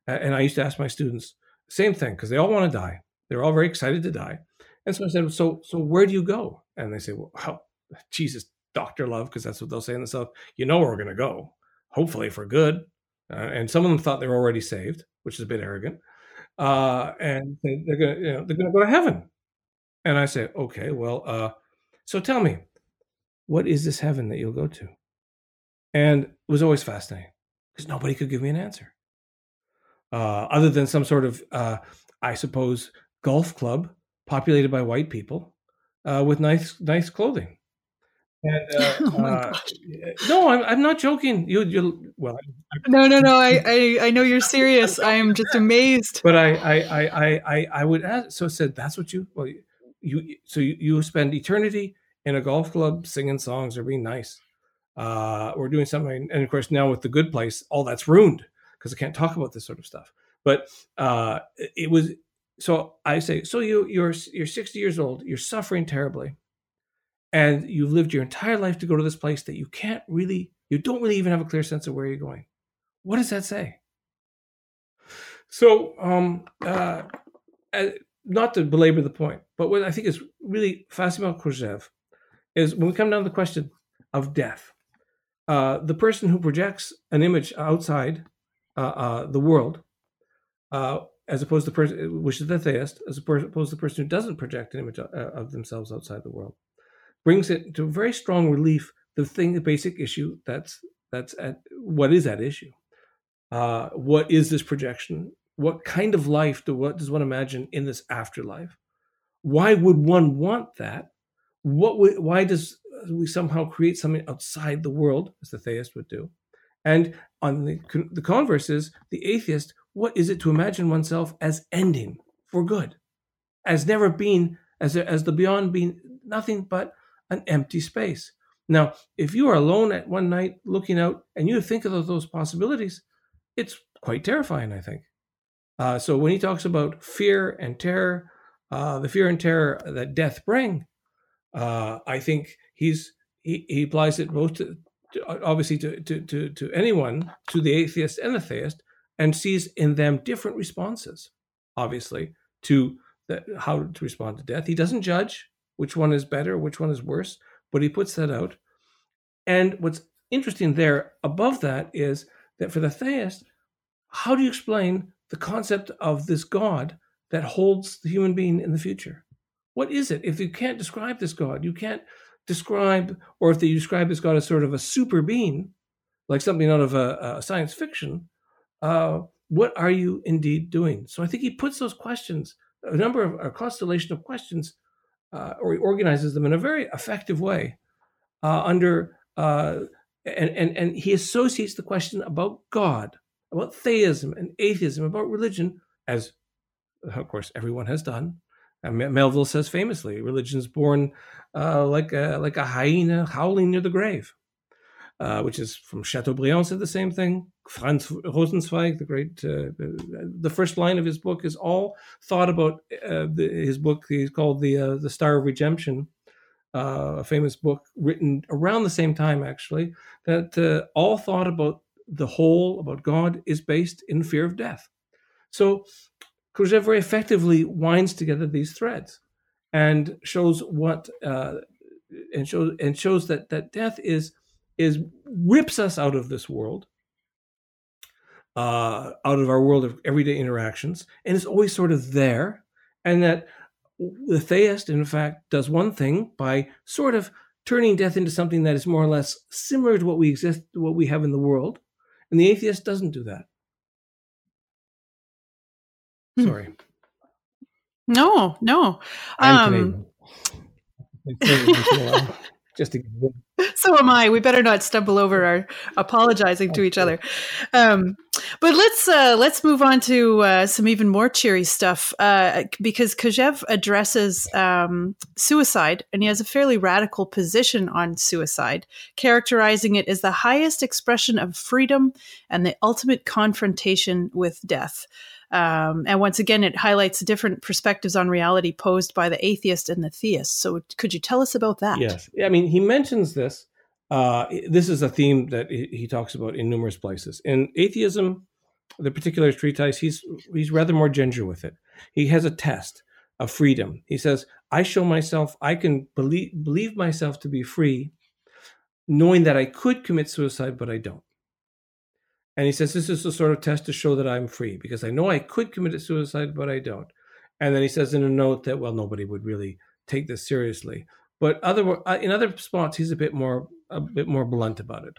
and I used to ask my students, same thing, because they all want to die. They're all very excited to die. And so I said, so so where do you go? And they say, well, Jesus, Doctor Love, because that's what they'll say in the South. You know where we're going to go, hopefully for good. Uh, and some of them thought they were already saved, which is a bit arrogant. Uh, and they, are going to, you know, they're going to go to heaven. And I say, okay, well, uh, so tell me, what is this heaven that you'll go to? And it was always fascinating because nobody could give me an answer. Uh, other than some sort of, uh, I suppose, golf club populated by white people uh, with nice, nice clothing. And, uh, oh uh, no, I'm, I'm not joking. You, you, well, I, no, no, no. I, I, I know you're serious. I am just amazed. But I, I, I, I, I would ask. So I said, that's what you, well, you, so you, you spend eternity in a golf club singing songs or being nice, uh, or doing something. And of course, now with the good place, all that's ruined because I can't talk about this sort of stuff. But uh, it was so I say, so you you're you're 60 years old, you're suffering terribly, and you've lived your entire life to go to this place that you can't really, you don't really even have a clear sense of where you're going. What does that say? So, um, uh, uh not to belabor the point, but what I think is really fascinating about Kojève is when we come down to the question of death, uh, the person who projects an image outside the world, uh, as opposed to the person which is the theist, as opposed to the person who doesn't project an image uh, of themselves outside the world, brings it to very strong relief the thing, the basic issue that's that's at what is at issue. Uh, what is this projection? What kind of life do what does one imagine in this afterlife? Why would one want that? What would, why does we somehow create something outside the world, as the theist would do? And on the, the converse is the atheist, what is it to imagine oneself as ending for good, as never being, as, as the beyond being nothing but an empty space? Now, if you are alone at one night looking out and you think of those possibilities, it's quite terrifying, I think. Uh, so when he talks about fear and terror, uh, the fear and terror that death bring, uh, I think he's he, he applies it both obviously to, to, to, to anyone, to the atheist and the theist, and sees in them different responses, obviously, to the, how to respond to death. He doesn't judge which one is better, which one is worse, but he puts that out. And what's interesting there above that is that for the theist, how do you explain the concept of this God that holds the human being in the future? What is it? If you can't describe this God, you can't describe, or if they describe this God as sort of a super being, like something out of a, a science fiction, uh, what are you indeed doing? So I think he puts those questions, a number of a constellation of questions, uh, or he organizes them in a very effective way uh, under, uh, and, and, and he associates the question about God, about theism and atheism, about religion, as of course everyone has done, Melville says famously, religion is born uh, like a, like a hyena howling near the grave, uh, which is from Chateaubriand said the same thing. Franz Rosenzweig, the great, uh, the first line of his book is all thought about. Uh, the, his book he's called the uh, the Star of Redemption, uh, a famous book written around the same time actually. That all thought about the whole about God is based in fear of death. So Kojève very effectively winds together these threads and shows what uh, and shows and shows that that death is is rips us out of this world, uh, out of our world of everyday interactions, and is always sort of there, and that the theist, in fact, does one thing by sort of turning death into something that is more or less similar to what we exist, what we have in the world, and the atheist doesn't do that. Hmm. Sorry. No, no. Um, just to so am I. We better not stumble over our apologizing to each other. Um, but let's uh, let's move on to uh, some even more cheery stuff uh, because Kojève addresses um, suicide, and he has a fairly radical position on suicide, characterizing it as the highest expression of freedom and the ultimate confrontation with death. Um, and once again, it highlights different perspectives on reality posed by the atheist and the theist. So, could you tell us about that? Yes. I mean, he mentions this. Uh, this is a theme that he talks about in numerous places. In atheism, the particular treatise, he's he's rather more ginger with it. He has a test of freedom. He says, "I show myself. I can believe believe myself to be free, knowing that I could commit suicide, but I don't." And he says, This is a sort of test to show that I'm free because I know I could commit suicide, but I don't. And then he says in a note that, well, nobody would really take this seriously. But other uh, in other spots, he's a bit more a bit more blunt about it,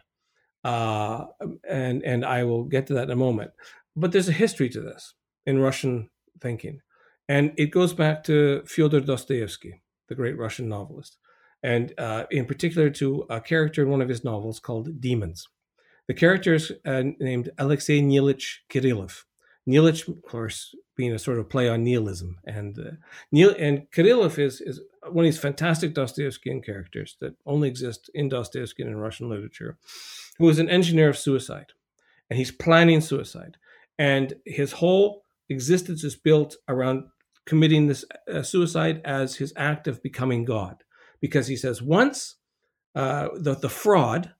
uh, and and I will get to that in a moment. But there's a history to this in Russian thinking, and it goes back to Fyodor Dostoevsky, the great Russian novelist, and uh, in particular to a character in one of his novels called Demons. The character is uh, named Alexei Nilich Kirillov. Nilich, of course, being a sort of play on nihilism, and uh, Neil and Kirillov is is one of these fantastic Dostoevskian characters that only exist in Dostoevskian and Russian literature, who is an engineer of suicide, and he's planning suicide, and his whole existence is built around committing this uh, suicide as his act of becoming God, because he says once uh, the the fraud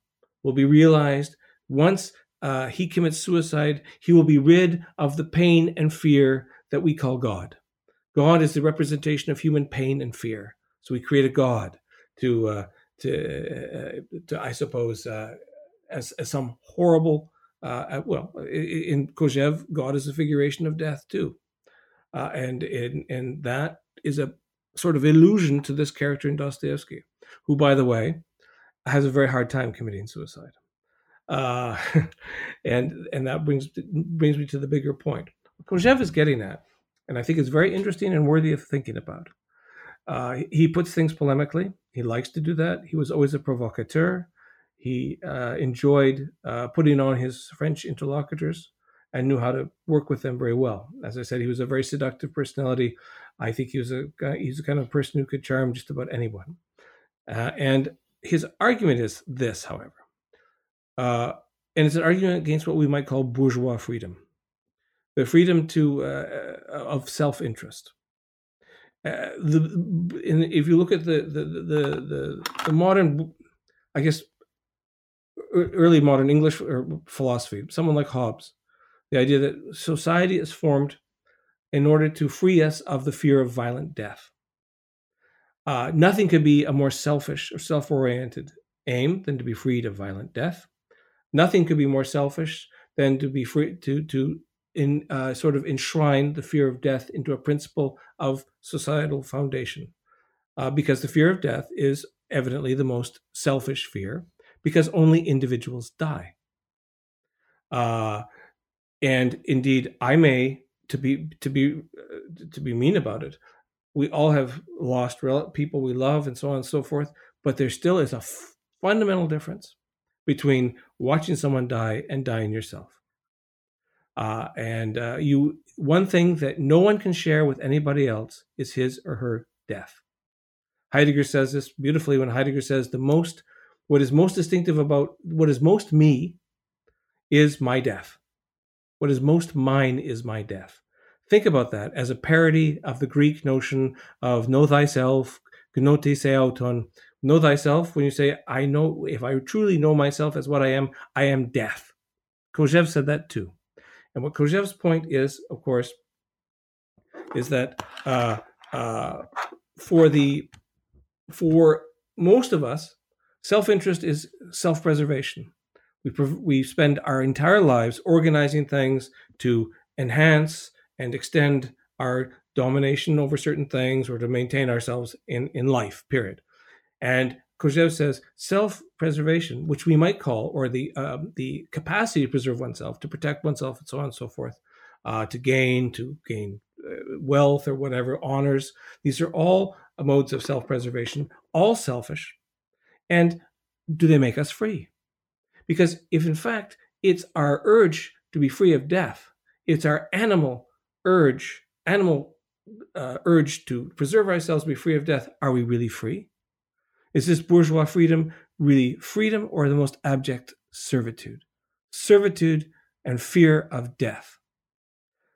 will be realized once uh, he commits suicide, he will be rid of the pain and fear that we call God. God is the representation of human pain and fear. So we create a God to, uh, to, uh, to, I suppose, uh, as, as some horrible, uh, well, in Kojève, God is a figuration of death too. Uh, and, and, and that is a sort of illusion to this character in Dostoevsky, who, by the way, has a very hard time committing suicide. Uh, and and that brings brings me to the bigger point. Kojève is getting at, and I think it's very interesting and worthy of thinking about. Uh, he puts things polemically. He likes to do that. He was always a provocateur. He uh, enjoyed uh, putting on his French interlocutors and knew how to work with them very well. As I said, he was a very seductive personality. I think he was a he's the kind of person who could charm just about anyone. Uh, and his argument is this, however uh, and it's an argument against what we might call bourgeois freedom, the freedom to uh, uh of self interest. Uh, the if you look at the the, the the the modern, I guess, early modern English philosophy, someone like Hobbes, the idea that society is formed in order to free us of the fear of violent death. Uh, nothing could be a more selfish or self-oriented aim than to be freed of violent death. Nothing could be more selfish than to be free to to in uh, sort of enshrine the fear of death into a principle of societal foundation, uh, because the fear of death is evidently the most selfish fear, because only individuals die. Uh, and indeed, I may to be to be uh, to be mean about it. We all have lost people we love, and so on and so forth. But there still is a f- fundamental difference between watching someone die and dying yourself. Uh, and uh, you, one thing that no one can share with anybody else is his or her death. Heidegger says this beautifully when Heidegger says the most, what is most distinctive about what is most me is my death. What is most mine is my death. Think about that as a parody of the Greek notion of know thyself, gnote se auton, know thyself. When you say i know if i truly know myself as what i am i am death. Kojève said that too. And what kojève's point is of course is that uh, uh, for the for most of us self-interest is self-preservation. We we spend our entire lives organizing things to enhance and extend our domination over certain things or to maintain ourselves in in life period and Kojève says self-preservation, which we might call, or the um, the capacity to preserve oneself, to protect oneself, and so on and so forth, uh, to gain, to gain uh, wealth or whatever, honors. These are all modes of self-preservation, all selfish, And do they make us free? Because if in fact it's our urge to be free of death, it's our animal urge, animal uh, urge to preserve ourselves, be free of death, are we really free? Is this bourgeois freedom really freedom or the most abject servitude? Servitude and fear of death.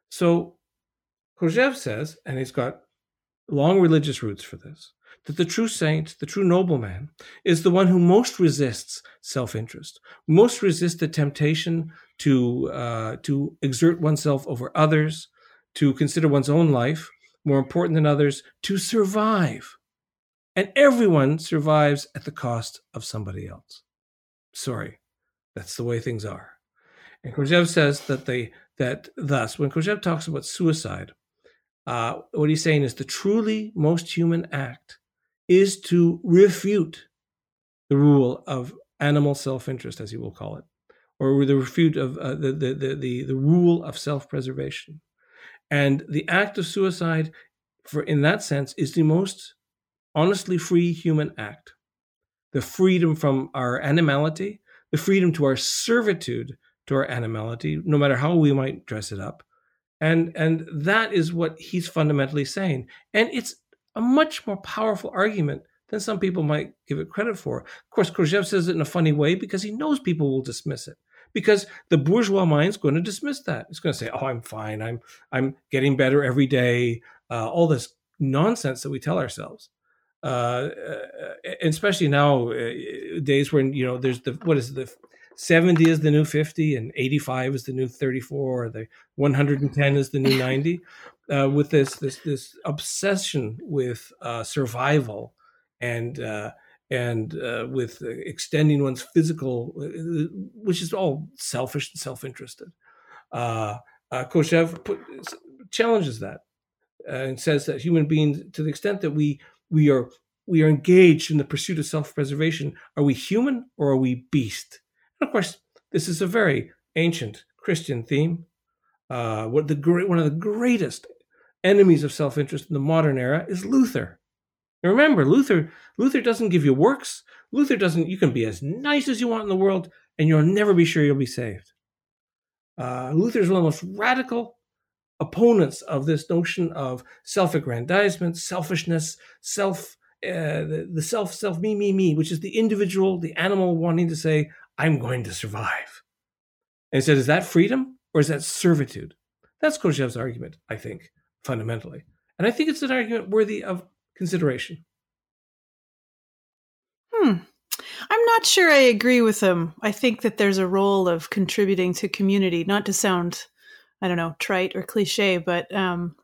So Kojève says, and he's got long religious roots for this, that the true saint, the true nobleman, is the one who most resists self-interest, most resists the temptation to uh, to exert oneself over others, to consider one's own life more important than others, to survive. And everyone survives at the cost of somebody else. Sorry, that's the way things are. And Kojève says that they that thus, when Kojève talks about suicide, uh, what he's saying is the truly most human act is to refute the rule of animal self-interest, as he will call it, or the refute of uh, the, the, the, the, the rule of self-preservation. And the act of suicide, for in that sense, is the most honestly free human act. The freedom from our animality, the freedom to our servitude to our animality, no matter how we might dress it up. And, and that is what he's fundamentally saying. And it's a much more powerful argument than some people might give it credit for. Of course, Kojève says it in a funny way because he knows people will dismiss it. Because the bourgeois mind's going to dismiss that. It's going to say, "Oh, I'm fine. I'm I'm getting better every day." Uh, all this nonsense that we tell ourselves, uh, uh especially now uh, days when you know there's the what is it, the 70 is the new 50 and 85 is the new 34 or the 110 is the new 90 uh, with this this this obsession with uh, survival and uh, and uh, with extending one's physical uh, which is all selfish and self-interested. Uh, uh Kojève put, challenges that and says that human beings to the extent that we we are we are engaged in the pursuit of self-preservation are we human or are we beast and of course, this is a very ancient Christian theme. Uh, what the great, one of the greatest enemies of self-interest in the modern era is Luther. And remember, Luther Luther doesn't give you works. Luther doesn't. You can be as nice as you want in the world, and you'll never be sure you'll be saved. Uh, Luther is one of the most radical opponents of this notion of self-aggrandizement, selfishness, self uh, the, the self self me me me, which is the individual, the animal wanting to say I'm going to survive. And he said, is that freedom or is that servitude? That's Kojève's argument, I think, fundamentally. And I think it's an argument worthy of consideration. Hmm. I'm not sure I agree with him. I think that there's a role of contributing to community, not to sound, I don't know, trite or cliche, but um,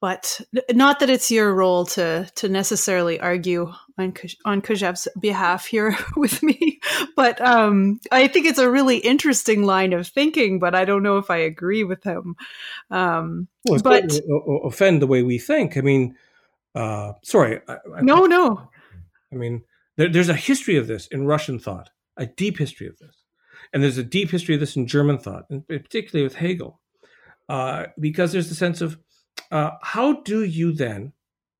but not that it's your role to to necessarily argue on on Kojève's behalf here with me, but um, I think it's a really interesting line of thinking. But I don't know if I agree with him. Um, well, but offend the way we think. I mean, uh, sorry. I, no, no. I mean, there, there's a history of this in Russian thought, a deep history of this, and there's a deep history of this in German thought, and particularly with Hegel, uh, because there's the sense of uh, how do you then,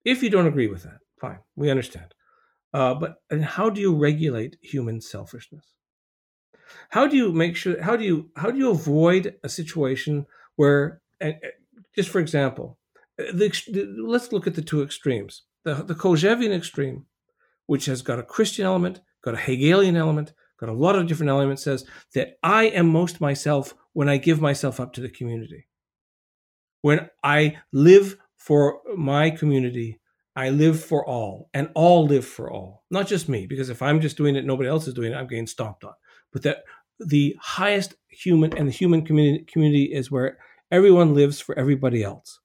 if you don't agree with that, fine, we understand. Uh, but and how do you regulate human selfishness? How do you make sure? How do you how do you avoid a situation where, and, just for example, the, the, let's look at the two extremes. The the Kojèvian extreme, which has got a Christian element, got a Hegelian element, got a lot of different elements, says that I am most myself when I give myself up to the community when I live for my community, I live for all, and all live for all, not just me. Because if I'm just doing it, nobody else is doing it, I'm getting stomped on. But that the highest human and the human community, community is where everyone lives for everybody else,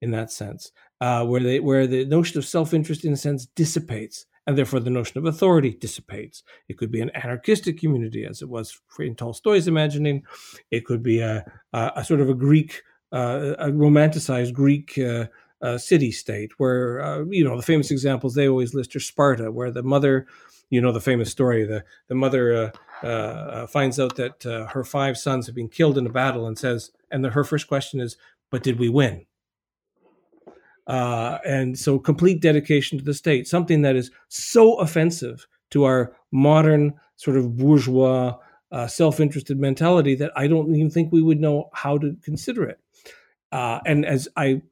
in that sense, uh, where they where the notion of self interest, in a sense, dissipates, and therefore the notion of authority dissipates. It could be an anarchistic community, as it was in Tolstoy's imagining. It could be a, a, a sort of a Greek uh, a romanticized Greek uh, uh, city state, where uh, you know the famous examples they always list are Sparta, where the mother, you know the famous story, the the mother uh, uh, finds out that her five sons have been killed in a battle, and says, and the, her first question is, "But did we win?" And so complete dedication to the state, something that is so offensive to our modern sort of bourgeois uh, self-interested mentality that I don't even think we would know how to consider it. Uh, and as I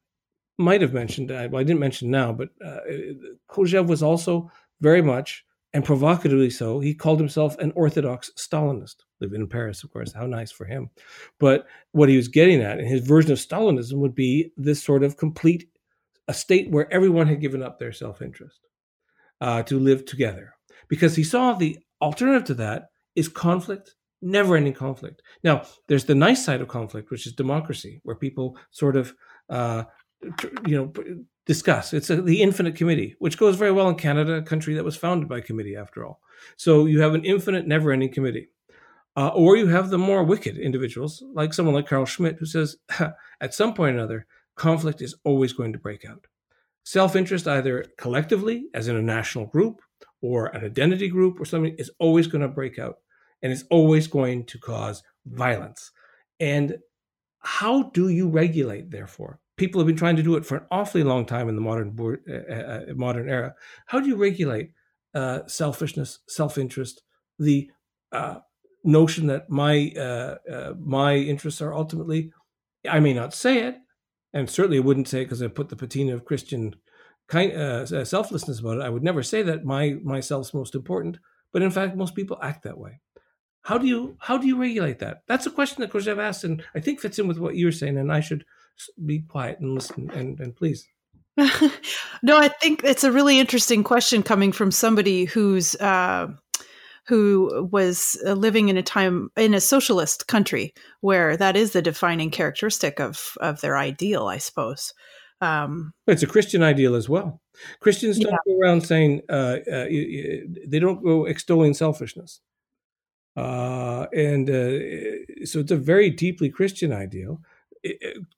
might have mentioned, I, well, I didn't mention now, but uh, was also very much and provocatively so. He called himself an orthodox Stalinist. Living in Paris, of course, how nice for him. But what he was getting at, and his version of Stalinism would be this sort of complete a state where everyone had given up their self-interest uh, to live together, because he saw the alternative to that is conflict, never ending conflict. Now, there's the nice side of conflict, which is democracy, where people sort of, uh, you know, discuss. It's a, the infinite committee, which goes very well in Canada, a country that was founded by committee after all. So you have an infinite, never ending committee. Uh, or you have the more wicked individuals, like someone like Carl Schmitt, who says, at some point or another, conflict is always going to break out. Self interest, either collectively, as in a national group, or an identity group or something is always going to break out and it's always going to cause violence. And how do you regulate, therefore? People have been trying to do it for an awfully long time in the modern uh, uh, uh, modern era. How do you regulate uh, selfishness, self-interest, the uh, notion that my my interests are ultimately, I may not say it, and certainly wouldn't say because I put the patina of Christian kind uh, uh, selflessness about it. I would never say that my myself's most important, but in fact, most people act that way. How do you how do you regulate that? That's a question that Kojève asked, and I think fits in with what you're saying. And I should be quiet and listen, and, and please. no, I think it's a really interesting question coming from somebody who's uh, who was uh, living in a time in a socialist country where that is the defining characteristic of of their ideal, I suppose. Um, it's a Christian ideal as well. Christians don't yeah. go around saying uh, uh, they don't go extolling selfishness, uh, and uh, so it's a very deeply Christian ideal.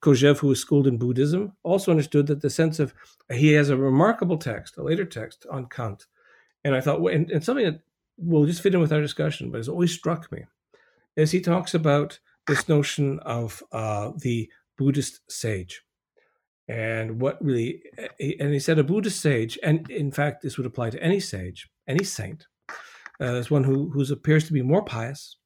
Kojève, who was schooled in Buddhism, also understood that the sense of he has a remarkable text, a later text on Kant, and I thought, and, and something that will just fit in with our discussion, but it's always struck me, is he talks about this notion of uh, the Buddhist sage and what really and he said a buddhist sage and in fact this would apply to any sage any saint uh, one who who appears to be more pious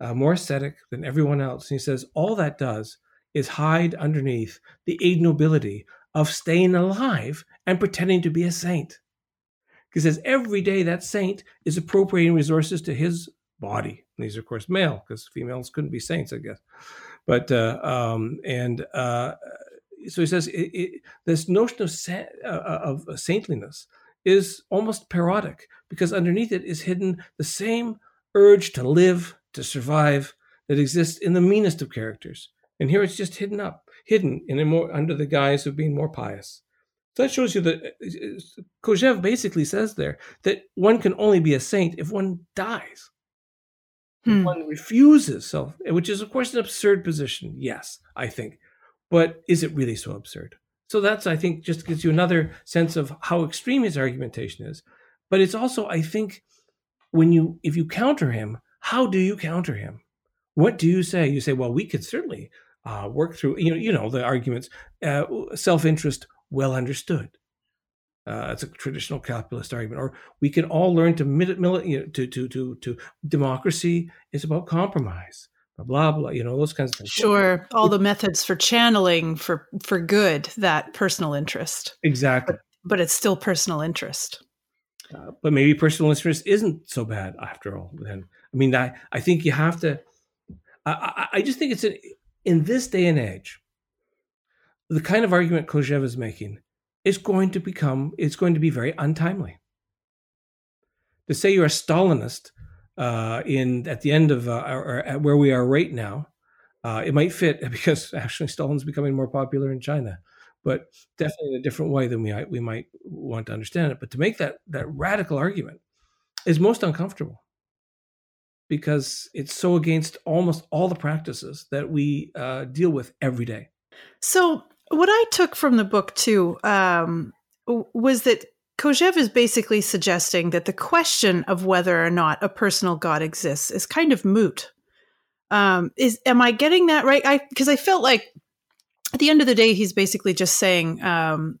uh, more ascetic than everyone else. And he says all that does is hide underneath the ignobility of staying alive and pretending to be a saint he says every day that saint is appropriating resources to his body and these are of course male because females couldn't be saints i guess but uh, um, and uh, so he says it, it, this notion of, sa- uh, uh of saintliness is almost parodic because underneath it is hidden the same urge to live, to survive that exists in the meanest of characters. And here it's just hidden up, hidden in more under the guise of being more pious. So that shows you that uh, Kojève basically says there that one can only be a saint if one dies. Hmm. One refuses self, which is of course an absurd position. Yes, I think but is it really so absurd? So that's, I think, just gives you another sense of how extreme his argumentation is. But it's also, I think, when you, if you counter him, how do you counter him? What do you say? You say, well, we could certainly uh, work through, you know, you know, the arguments, uh, self-interest well understood. Uh, it's a traditional capitalist argument. Or we can all learn to, you know, to, to, to, to democracy is about compromise blah blah blah, you know those kinds of things. Sure. All the methods for channeling for for good that personal interest. Exactly. But, but it's still personal interest. Uh, but maybe personal interest isn't so bad after all then. I mean i i think you have to i i, I just think it's an, in this day and age the kind of argument Kojève is making is going to become it's going to be very untimely to say you're a stalinist uh, in at the end of uh, or at where we are right now. Uh, it might fit because actually Stalin's becoming more popular in China, but definitely in a different way than we we might want to understand it. But to make that that radical argument is most uncomfortable because it's so against almost all the practices that we uh, deal with every day. So what I took from the book too um, was that Kojève is basically suggesting that the question of whether or not a personal God exists is kind of moot. Um, is am I getting that right? I because I felt like at the end of the day, he's basically just saying um,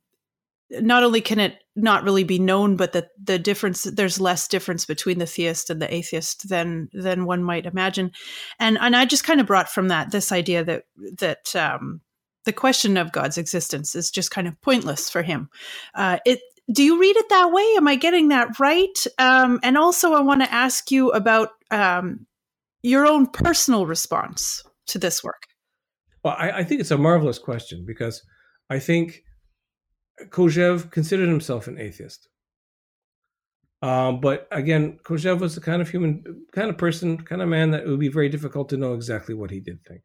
not only can it not really be known, but that the difference there's less difference between the theist and the atheist than than one might imagine, and and I just kind of brought from that this idea that that um, the question of God's existence is just kind of pointless for him. Uh, it do you read it that way? Am I getting that right? Um, and also, I want to ask you about um, your own personal response to this work. Well, I, I think it's a marvelous question because I think Kojève considered himself an atheist. Um, but again, Kojève was the kind of human, kind of person, kind of man that it would be very difficult to know exactly what he did think.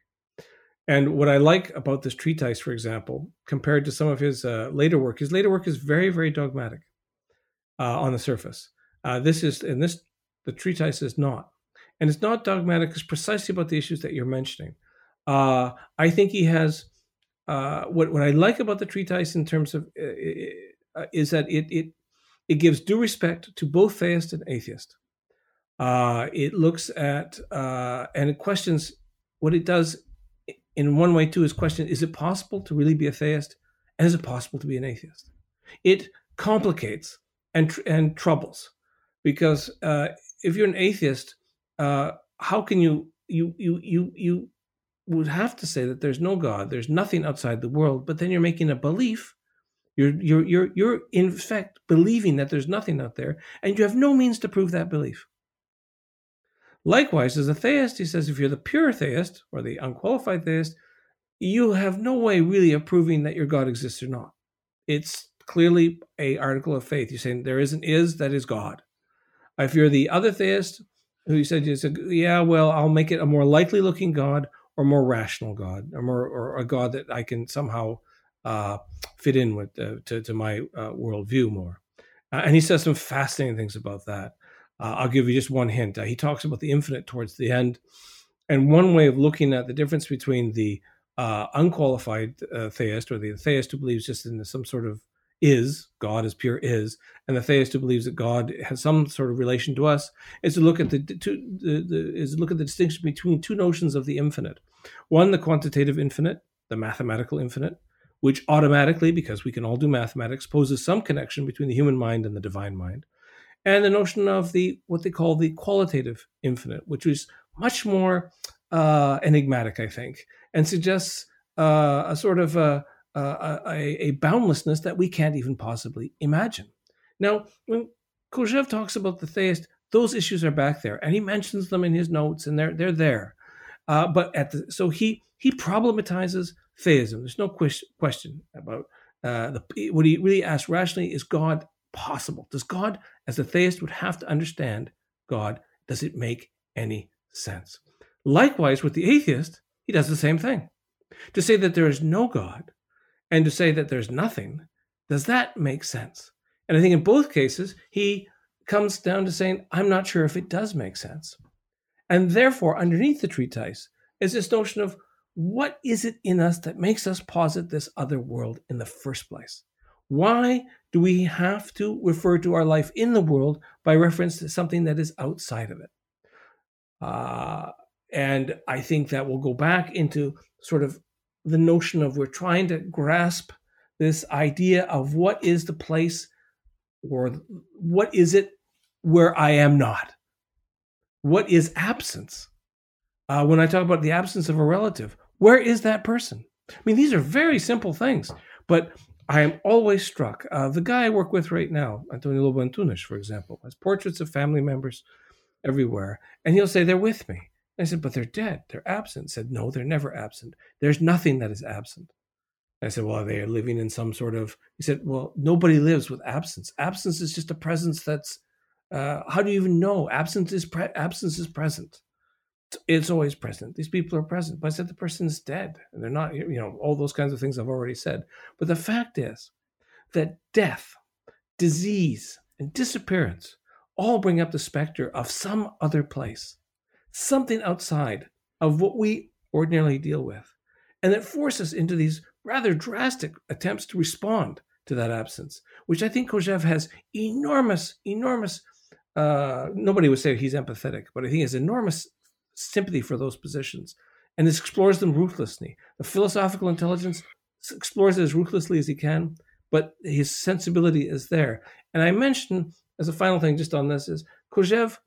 And what I like about this treatise, for example, compared to some of his uh, later work, his later work is very, very dogmatic uh, on the surface. Uh, this is, and this, the treatise is not. And it's not dogmatic, it's precisely about the issues that you're mentioning. Uh, I think he has uh, what what I like about the treatise in terms of uh, is that it it it gives due respect to both theist and atheist. Uh, it looks at uh, and it questions what it does in one way too is question: Is it possible to really be a theist, and is it possible to be an atheist? It complicates and tr- and troubles because uh, if you're an atheist, uh, how can you you you you you would have to say that there's no God, there's nothing outside the world, but then you're making a belief. You're you're you're you're in fact believing that there's nothing out there, and you have no means to prove that belief. Likewise, as a theist, he says if you're the pure theist or the unqualified theist, you have no way really of proving that your God exists or not. It's clearly a article of faith. You're saying there is an is that is God. If you're the other theist, who you said you said, yeah, well, I'll make it a more likely looking God or more rational God, or more or a God that I can somehow uh, fit in with uh, to, to my uh, worldview more. Uh, and he says some fascinating things about that. Uh, I'll give you just one hint. Uh, he talks about the infinite towards the end, and one way of looking at the difference between the unqualified theist or the theist who believes just in some sort of is God is pure is, and the theist who believes that God has some sort of relation to us is to look at the, to, the, the is look at the distinction between two notions of the infinite. One, the quantitative infinite, the mathematical infinite, which automatically, because we can all do mathematics, poses some connection between the human mind and the divine mind, and the notion of the what they call the qualitative infinite, which is much more uh, enigmatic, I think, and suggests uh, a sort of a a, a, boundlessness that we can't even possibly imagine. Now, when Kojève talks about the theist, those issues are back there, and he mentions them in his notes, and they're they're there. Uh, but at the so he he problematizes theism. There's no question about uh, the what he really asks rationally is God possible? Does God, as a theist, would have to understand God? Does it make any sense? Likewise, with the atheist, he does the same thing. To say that there is no God and to say that there's nothing, does that make sense? And I think in both cases, he comes down to saying, I'm not sure if it does make sense. And therefore, underneath the treatise is this notion of what is it in us that makes us posit this other world in the first place? Why do we have to refer to our life in the world by reference to something that is outside of it? Uh, and I think that will go back into sort of the notion of we're trying to grasp this idea of what is the place or what is it where I am not? What is absence? Uh, when I talk about the absence of a relative, where is that person? I mean, these are very simple things, but I am always struck. Uh, the guy I work with right now, Antonio Lobo Antunes, for example, has portraits of family members everywhere, and he'll say they're with me. I said, but they're dead. They're absent. Said, no, they're never absent. There's nothing that is absent. I said, well, they are living in some sort of. He said, well, nobody lives with absence. Absence is just a presence that's. Uh, how do you even know? Absence is pre- absence is present. It's always present. These people are present. But I said the person is dead, and they're not. You know, all those kinds of things I've already said. But the fact is that death, disease, and disappearance all bring up the specter of some other place something outside of what we ordinarily deal with. And that forces us into these rather drastic attempts to respond to that absence, which I think Kojève has enormous, enormous, uh, nobody would say he's empathetic, but I think he has enormous sympathy for those positions and explores them ruthlessly. The philosophical intelligence explores it as ruthlessly as he can, but his sensibility is there. And I mentioned as a final thing, just on this, is Kojève,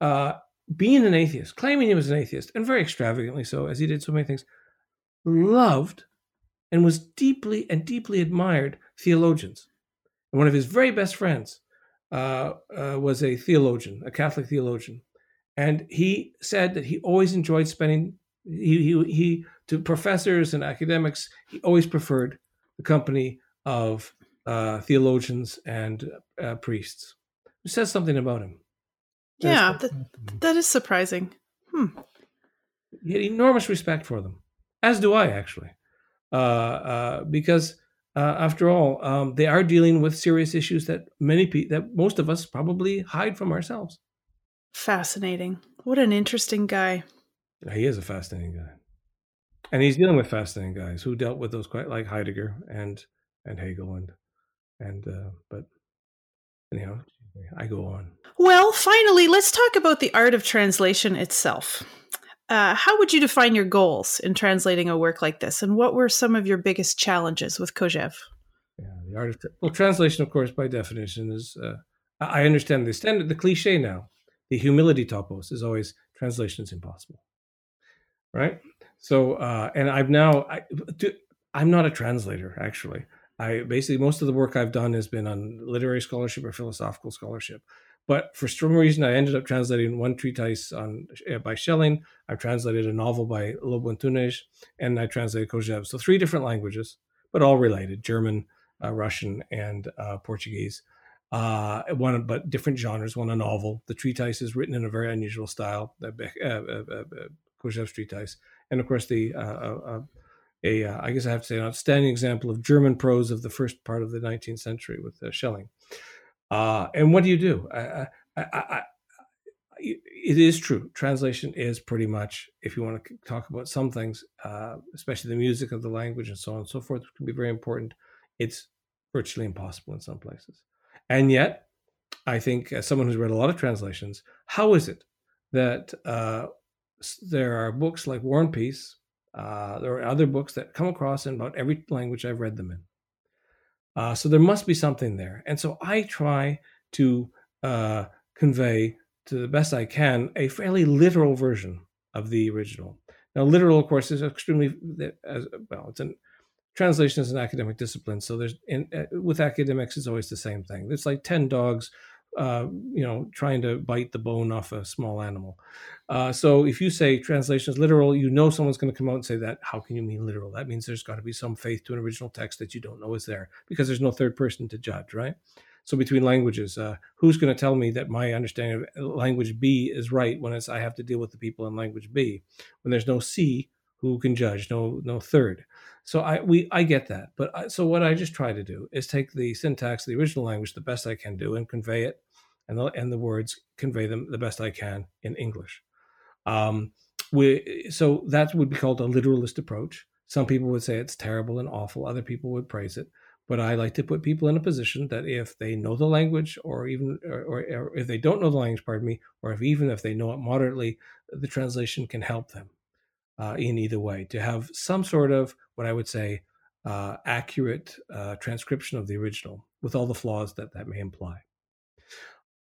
uh, being an atheist, claiming he was an atheist, and very extravagantly so, as he did so many things, loved and was deeply and deeply admired theologians. And one of his very best friends uh, uh, was a theologian, a Catholic theologian. And he said that he always enjoyed spending, he, he, he to professors and academics, he always preferred the company of uh, theologians and uh, priests. It says something about him. yeah, that, that is surprising. Hmm. He had enormous respect for them, as do I actually, uh, uh because uh, after all, um, they are dealing with serious issues that many people, that most of us probably hide from ourselves. Fascinating. What an interesting guy. He is a fascinating guy, and he's dealing with fascinating guys who dealt with those quite like Heidegger and and Hegel and and uh, but anyhow, I go on. Well, finally, let's talk about the art of translation itself. Uh, how would you define your goals in translating a work like this, and what were some of your biggest challenges with Kojève? Yeah, the art of well, translation, of course, by definition, is. Uh, I understand the standard, the cliche now, the humility topos is always translation is impossible, right? So, uh, and I've now, I, I'm not a translator actually. I basically most of the work I've done has been on literary scholarship or philosophical scholarship. But for some reason, I ended up translating one treatise on uh, by Schelling. I've translated a novel by Lobo Antunes, and I translated Kojève. So three different languages, but all related: German, uh, Russian, and uh, Portuguese. Uh, one, but different genres. One a novel. The treatise is written in a very unusual style. The uh, uh, Kojève's treatise, and of course the a, uh, I guess I have to say, an outstanding example of German prose of the first part of the 19th century with uh, Schelling. Uh, and what do you do? I, I, I, it is true. Translation is pretty much, if you want to talk about some things, uh, especially the music of the language and so on and so forth, can be very important. It's virtually impossible in some places. And yet, I think, as someone who's read a lot of translations, how is it that uh, there are books like War and Peace, uh, there are other books that come across in about every language I've read them in. Uh, so there must be something there. And so I try to uh, convey to the best I can a fairly literal version of the original. Now, literal, of course, is extremely as, well. It's an translation is an academic discipline, so there's in, uh, with academics, it's always the same thing. It's like ten dogs uh, you know, trying to bite the bone off a small animal. Uh, so if you say translation is literal, you know someone's going to come out and say that. How can you mean literal? That means there's got to be some faith to an original text that you don't know is there because there's no third person to judge, right? So between languages, uh, who's going to tell me that my understanding of language B is right when it's I have to deal with the people in language B when there's no C who can judge, no no third. So I we I get that, but I, so what I just try to do is take the syntax the original language the best I can do and convey it and the, and the words convey them the best I can in English. Um, we, so that would be called a literalist approach. Some people would say it's terrible and awful. Other people would praise it. But I like to put people in a position that if they know the language, or even, or, or, or if they don't know the language, pardon me, or if even if they know it moderately, the translation can help them uh, in either way to have some sort of what I would say uh, accurate uh, transcription of the original with all the flaws that that may imply.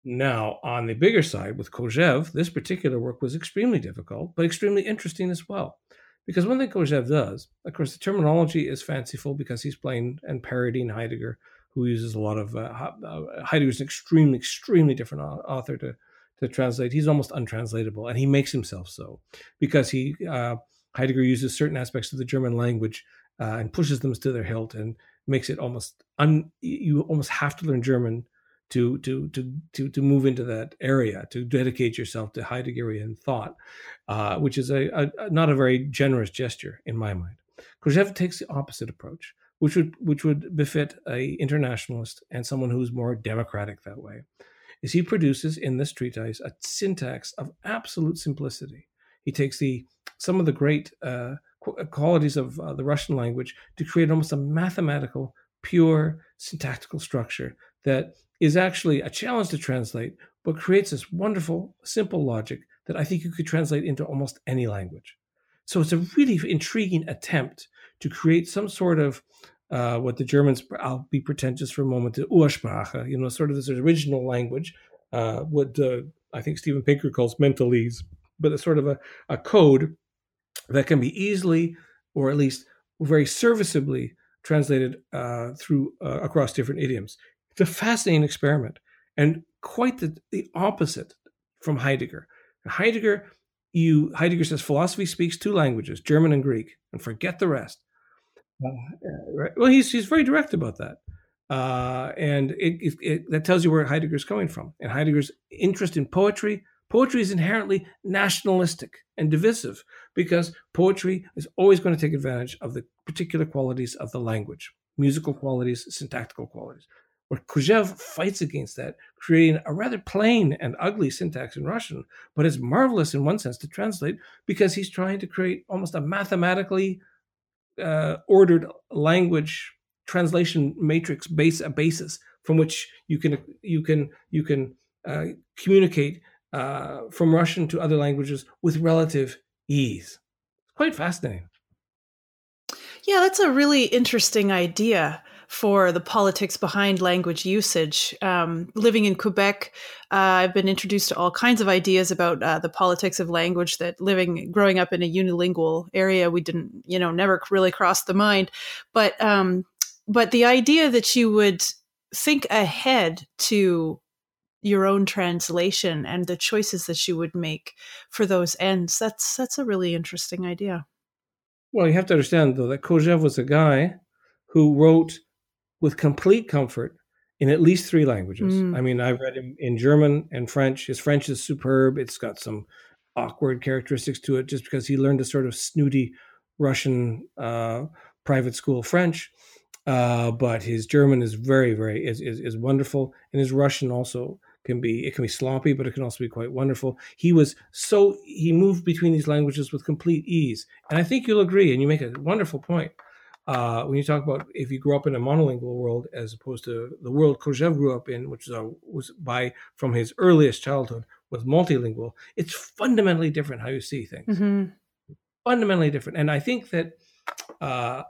Now, on the bigger side with Kojève, this particular work was extremely difficult, but extremely interesting as well. Because one thing Kojève does, of course, the terminology is fanciful because he's playing and parodying Heidegger, who uses a lot of uh, uh Heidegger's an extremely, extremely different author to to translate. He's almost untranslatable, and he makes himself so because he uh, Heidegger uses certain aspects of the German language uh, and pushes them to their hilt and makes it almost un. You almost have to learn German to to to to to move into that area to dedicate yourself to Heideggerian thought, uh, which is a, a, not a very generous gesture in my mind. Kojève takes the opposite approach, which would which would befit a internationalist and someone who's more democratic that way. Is he produces in this treatise a syntax of absolute simplicity. He takes the some of the great uh, qualities of uh, the Russian language to create almost a mathematical, pure syntactical structure that is actually a challenge to translate, but creates this wonderful, simple logic that I think you could translate into almost any language. So it's a really intriguing attempt to create some sort of uh, what the Germans, I'll be pretentious for a moment, the Ursprache, you know, sort of this original language, uh, what uh, I think Steven Pinker calls mentalese, but it's sort of a, a code that can be easily, or at least very serviceably, translated uh, through uh, across different idioms. It's a fascinating experiment and quite the, the opposite from Heidegger. Heidegger, you Heidegger says philosophy speaks two languages, German and Greek, and forget the rest. Uh, right? Well, he's he's very direct about that, uh, and it, it, it, that tells you where Heidegger's coming from. And Heidegger's interest in poetry. Poetry is inherently nationalistic and divisive because poetry is always going to take advantage of the particular qualities of the language, musical qualities, syntactical qualities. Where Kojève fights against that, creating a rather plain and ugly syntax in Russian, but it's marvelous in one sense to translate because he's trying to create almost a mathematically uh, ordered language translation matrix base a basis from which you can you can you can uh, communicate uh, from Russian to other languages with relative ease. It's quite fascinating. Yeah, that's a really interesting idea for the politics behind language usage. Um, living in Quebec, uh, I've been introduced to all kinds of ideas about uh, the politics of language that living, growing up in a unilingual area, we didn't, you know, never really crossed the mind. But, um, but the idea that you would think ahead to your own translation and the choices that you would make for those ends, that's, that's a really interesting idea. Well, you have to understand, though, that Kojève was a guy who wrote with complete comfort in at least three languages. Mm. I mean, I've read him in German and French. His French is superb. It's got some awkward characteristics to it just because he learned a sort of snooty Russian uh, private school French. Uh, but his German is very, very is, is, is wonderful, and his Russian also can be it can be sloppy, but it can also be quite wonderful. He was so he moved between these languages with complete ease, and I think you'll agree, and you make a wonderful point uh, when you talk about if you grew up in a monolingual world as opposed to the world Kojève grew up in, which a, was by from his earliest childhood was multilingual, it's fundamentally different how you see things. Mm-hmm. Fundamentally different, and I think that uh,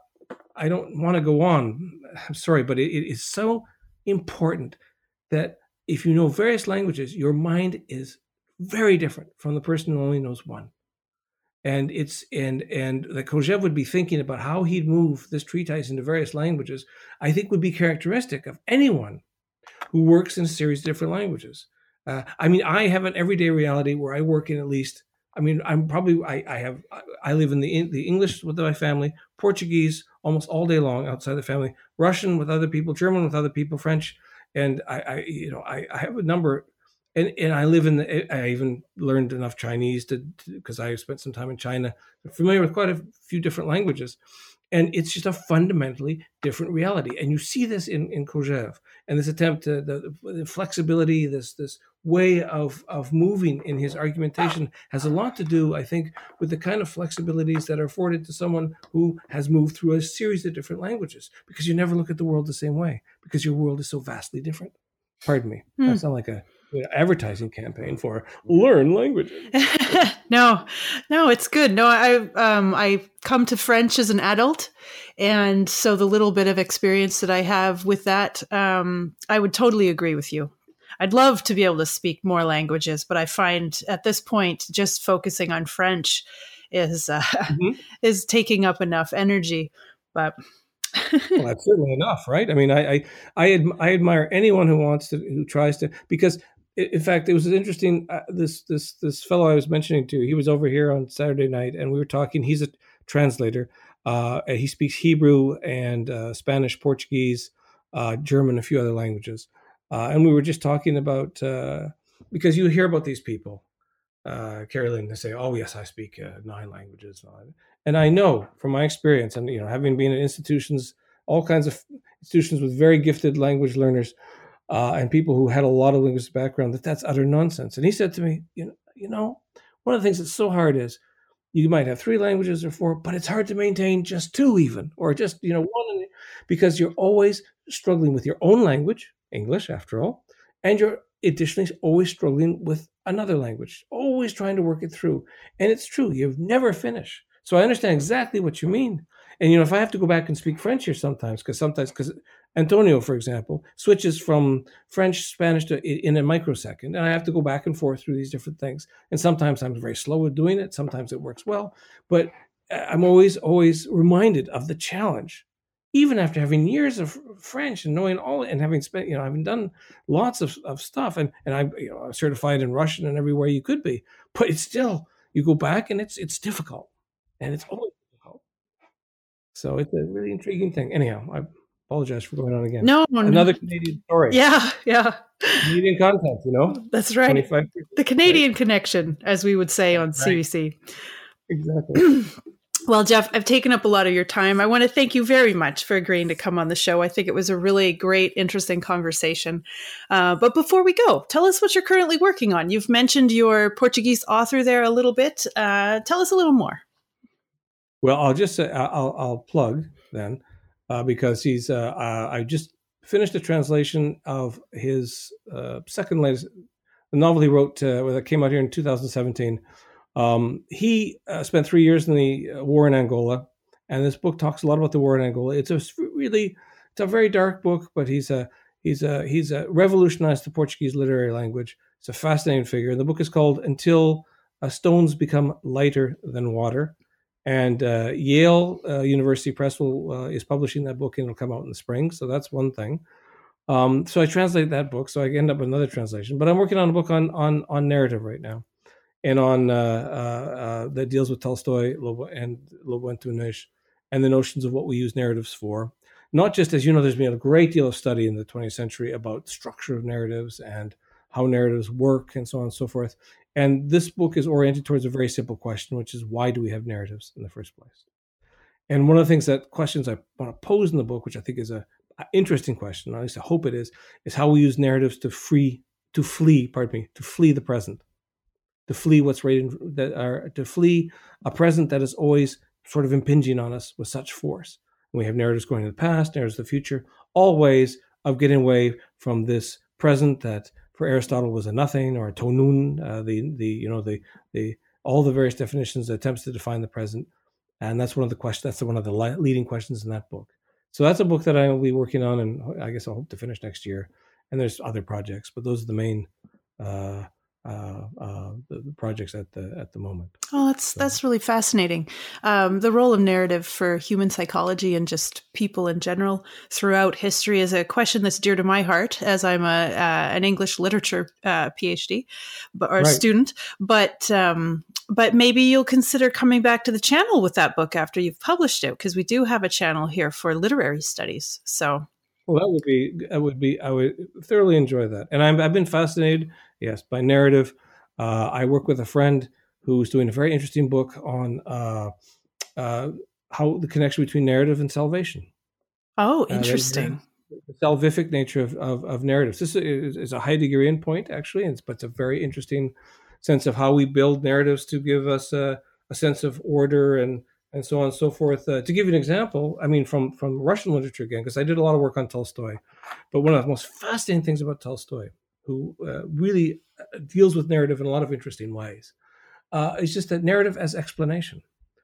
I don't want to go on. I'm sorry, but it, it is so important that if you know various languages, your mind is very different from the person who only knows one and it's and and that Kojève would be thinking about how he'd move this treatise into various languages, I think would be characteristic of anyone who works in a series of different languages. Uh, I mean, I have an everyday reality where I work in at least. I mean, I'm probably I, I have I live in the the English with my family, Portuguese almost all day long outside the family, Russian with other people, German with other people, French, and I, I you know I, I have a number and and I live in the. I even learned enough Chinese to because I spent some time in China, I'm familiar with quite a few different languages, and it's just a fundamentally different reality. And you see this in in Kojève and this attempt to the, the flexibility, this this way of of moving in his argumentation has a lot to do, I think, with the kind of flexibilities that are afforded to someone who has moved through a series of different languages. Because you never look at the world the same way because your world is so vastly different. Pardon me. Hmm. That sound like a advertising campaign for learn languages. no, no, it's good. No, I um I come to French as an adult, and so the little bit of experience that I have with that, um, I would totally agree with you. I'd love to be able to speak more languages, but I find at this point just focusing on French is uh, mm-hmm. is taking up enough energy. But well, that's certainly enough, right? I mean, I I I, admire anyone who wants to who tries to because in fact, it was interesting. Uh, this this this fellow I was mentioning to, he was over here on Saturday night, and we were talking. He's a translator. Uh, he speaks Hebrew and uh, Spanish, Portuguese, uh, German, a few other languages. Uh, and we were just talking about uh, because you hear about these people, uh, Carolyn, they say, "Oh yes, I speak nine languages," and I know from my experience, and you know, having been in institutions, all kinds of institutions with very gifted language learners uh, and people who had a lot of linguistic background that that's utter nonsense. And he said to me, you know, you know, one of the things that's so hard is you might have three languages or four, but it's hard to maintain just two even, or just you know one, because you're always struggling with your own language, English after all, and you're additionally always struggling with another language, always trying to work it through. And it's true, you've never finished. So I understand exactly what you mean. And you know, if I have to go back and speak French here sometimes, because sometimes, because Antonio, for example, switches from French Spanish to in a microsecond, and I have to go back and forth through these different things. And sometimes I'm very slow at doing it. Sometimes it works well, but uh, I'm always always reminded of the challenge even after having years of French and knowing all and having spent, you know, having done lots of, of stuff and, and I'm you know, certified in Russian and everywhere you could be, but it's still, you go back and it's, it's difficult and it's always. So it's a really intriguing thing. Anyhow, I apologize for going on again. No, another Canadian story. Yeah. Yeah. Canadian content, you know, that's right. The Canadian connection, as we would say on right. CBC. Exactly. Well, Jeff, I've taken up a lot of your time. I want to thank you very much for agreeing to come on the show. I think it was a really great, interesting conversation. Uh, but before we go, tell us what you're currently working on. You've mentioned your Portuguese author there a little bit. Uh, tell us a little more. Well, I'll just say, I'll, I'll plug then uh, because he's uh, uh, I just finished a translation of his uh, second latest the novel he wrote that came out here in 2017 um, he uh, spent three years in the uh, war in Angola, and this book talks a lot about the war in Angola. It's a really, it's a very dark book, but he's a he's a he's a revolutionized the Portuguese literary language. It's a fascinating figure. And the book is called "Until uh, Stones Become Lighter Than Water," and uh, Yale uh, University Press will uh, is publishing that book, and it'll come out in the spring. So that's one thing. Um, so I translate that book, so I end up with another translation. But I'm working on a book on on on narrative right now and on uh, uh, uh, that deals with Tolstoy and Lobo and the notions of what we use narratives for. Not just as you know, there's been a great deal of study in the 20th century about structure of narratives and how narratives work and so on and so forth. And this book is oriented towards a very simple question, which is why do we have narratives in the first place? And one of the things that questions I want to pose in the book, which I think is a, a interesting question, at least I hope it is, is how we use narratives to free to flee, pardon me, to flee the present to flee what's right in, that are to flee a present that is always sort of impinging on us with such force. And we have narratives going to the past, narratives the future, all ways of getting away from this present that for Aristotle was a nothing or a tonun, uh, the the you know the the all the various definitions, attempts to define the present, and that's one of the questions. That's one of the leading questions in that book. So that's a book that I will be working on, and I guess I'll hope to finish next year. And there's other projects, but those are the main uh, uh, uh, the, projects at the at the moment. Oh, that's so. that's really fascinating. Um, the role of narrative for human psychology and just people in general throughout history is a question that's dear to my heart, as I'm a uh, an English literature uh, PhD, but, or right. student. But um, but maybe you'll consider coming back to the channel with that book after you've published it, because we do have a channel here for literary studies. So well, that would be that would be I would thoroughly enjoy that, and i have been fascinated, yes, by narrative. Uh, I work with a friend who's doing a very interesting book on uh, uh, how the connection between narrative and salvation. Oh, uh, interesting. the salvific nature of, of, of, narratives. This is, is a Heideggerian point, actually, and it's, but it's a very interesting sense of how we build narratives to give us a, a sense of order and and so on and so forth. Uh, to give you an example, I mean, from from Russian literature again, because I did a lot of work on Tolstoy, but one of the most fascinating things about Tolstoy, who uh, really uh, deals with narrative in a lot of interesting ways, uh, is just that narrative as explanation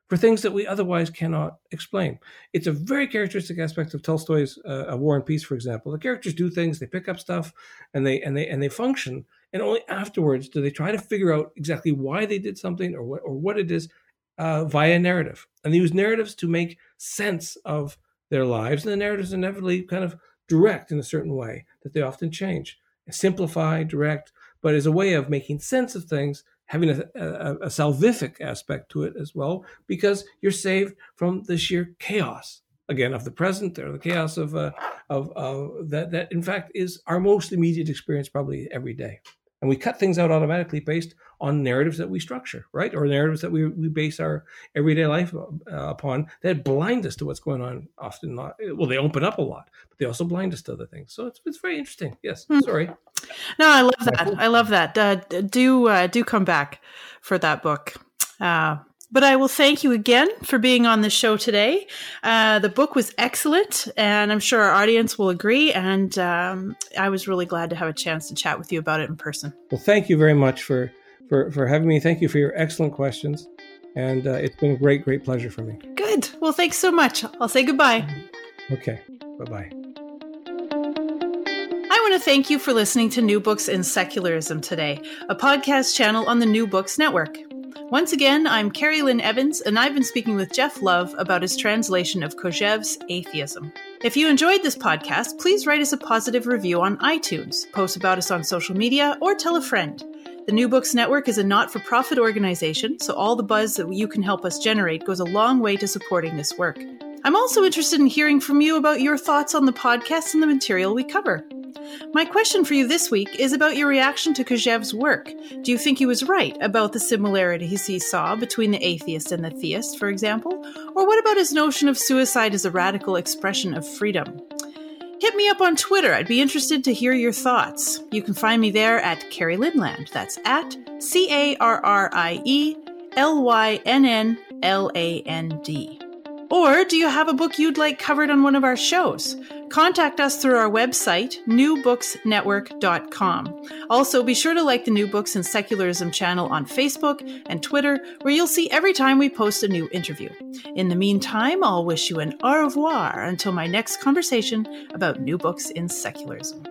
for things that we otherwise cannot explain. It's a very characteristic aspect of Tolstoy's uh, War and Peace, for example. The characters do things, they pick up stuff, and they and they and they function, and only afterwards do they try to figure out exactly why they did something or what or what it is uh, via narrative. And they use narratives to make sense of their lives. And the narratives inevitably kind of direct in a certain way that they often change. Simplify, direct, but as a way of making sense of things, having a, a, a salvific aspect to it as well, because you're saved from the sheer chaos again of the present or the chaos of uh, of that that in fact is our most immediate experience probably every day and we cut things out automatically based on narratives that we structure right? Or narratives that we, we base our everyday life uh, upon that blind us to what's going on often not well they open up a lot but they also blind us to other things. So it's, it's very interesting. Yes hmm. sorry. No i love that. I love that. Uh, do uh, do come back for that book. Uh, but I will thank you again for being on the show today. Uh, the book was excellent, and I'm sure our audience will agree. And um, I was really glad to have a chance to chat with you about it in person. Well, thank you very much for for for having me. Thank you for your excellent questions, And uh, it's been a great, great pleasure for me. Good. Well, thanks so much. I'll say goodbye. Okay. Bye bye. I want to thank you for listening to New Books in Secularism today, a podcast channel on the New Books Network. Once again, I'm Carrie Lynn Evans, and I've been speaking with Jeff Love about his translation of Kojève's Atheism. If you enjoyed this podcast, please write us a positive review on iTunes, post about us on social media, or tell a friend. The New Books Network is a not for profit organization, so all the buzz that you can help us generate goes a long way to supporting this work. I'm also interested in hearing from you about your thoughts on the podcast and the material we cover. My question for you this week is about your reaction to Kojève's work. Do you think he was right about the similarities he saw between the atheist and the theist, for example? Or what about his notion of suicide as a radical expression of freedom? Hit me up on Twitter. I'd be interested to hear your thoughts. You can find me there at Carrie Lynnland. That's at C A R R I E L Y N N L A N D. Or do you have a book you'd like covered on one of our shows? Contact us through our website, newbooksnetwork.com. Also, be sure to like the New Books and Secularism channel on Facebook and Twitter, where you'll see every time we post a new interview. In the meantime, I'll wish you an au revoir until my next conversation about new books in secularism.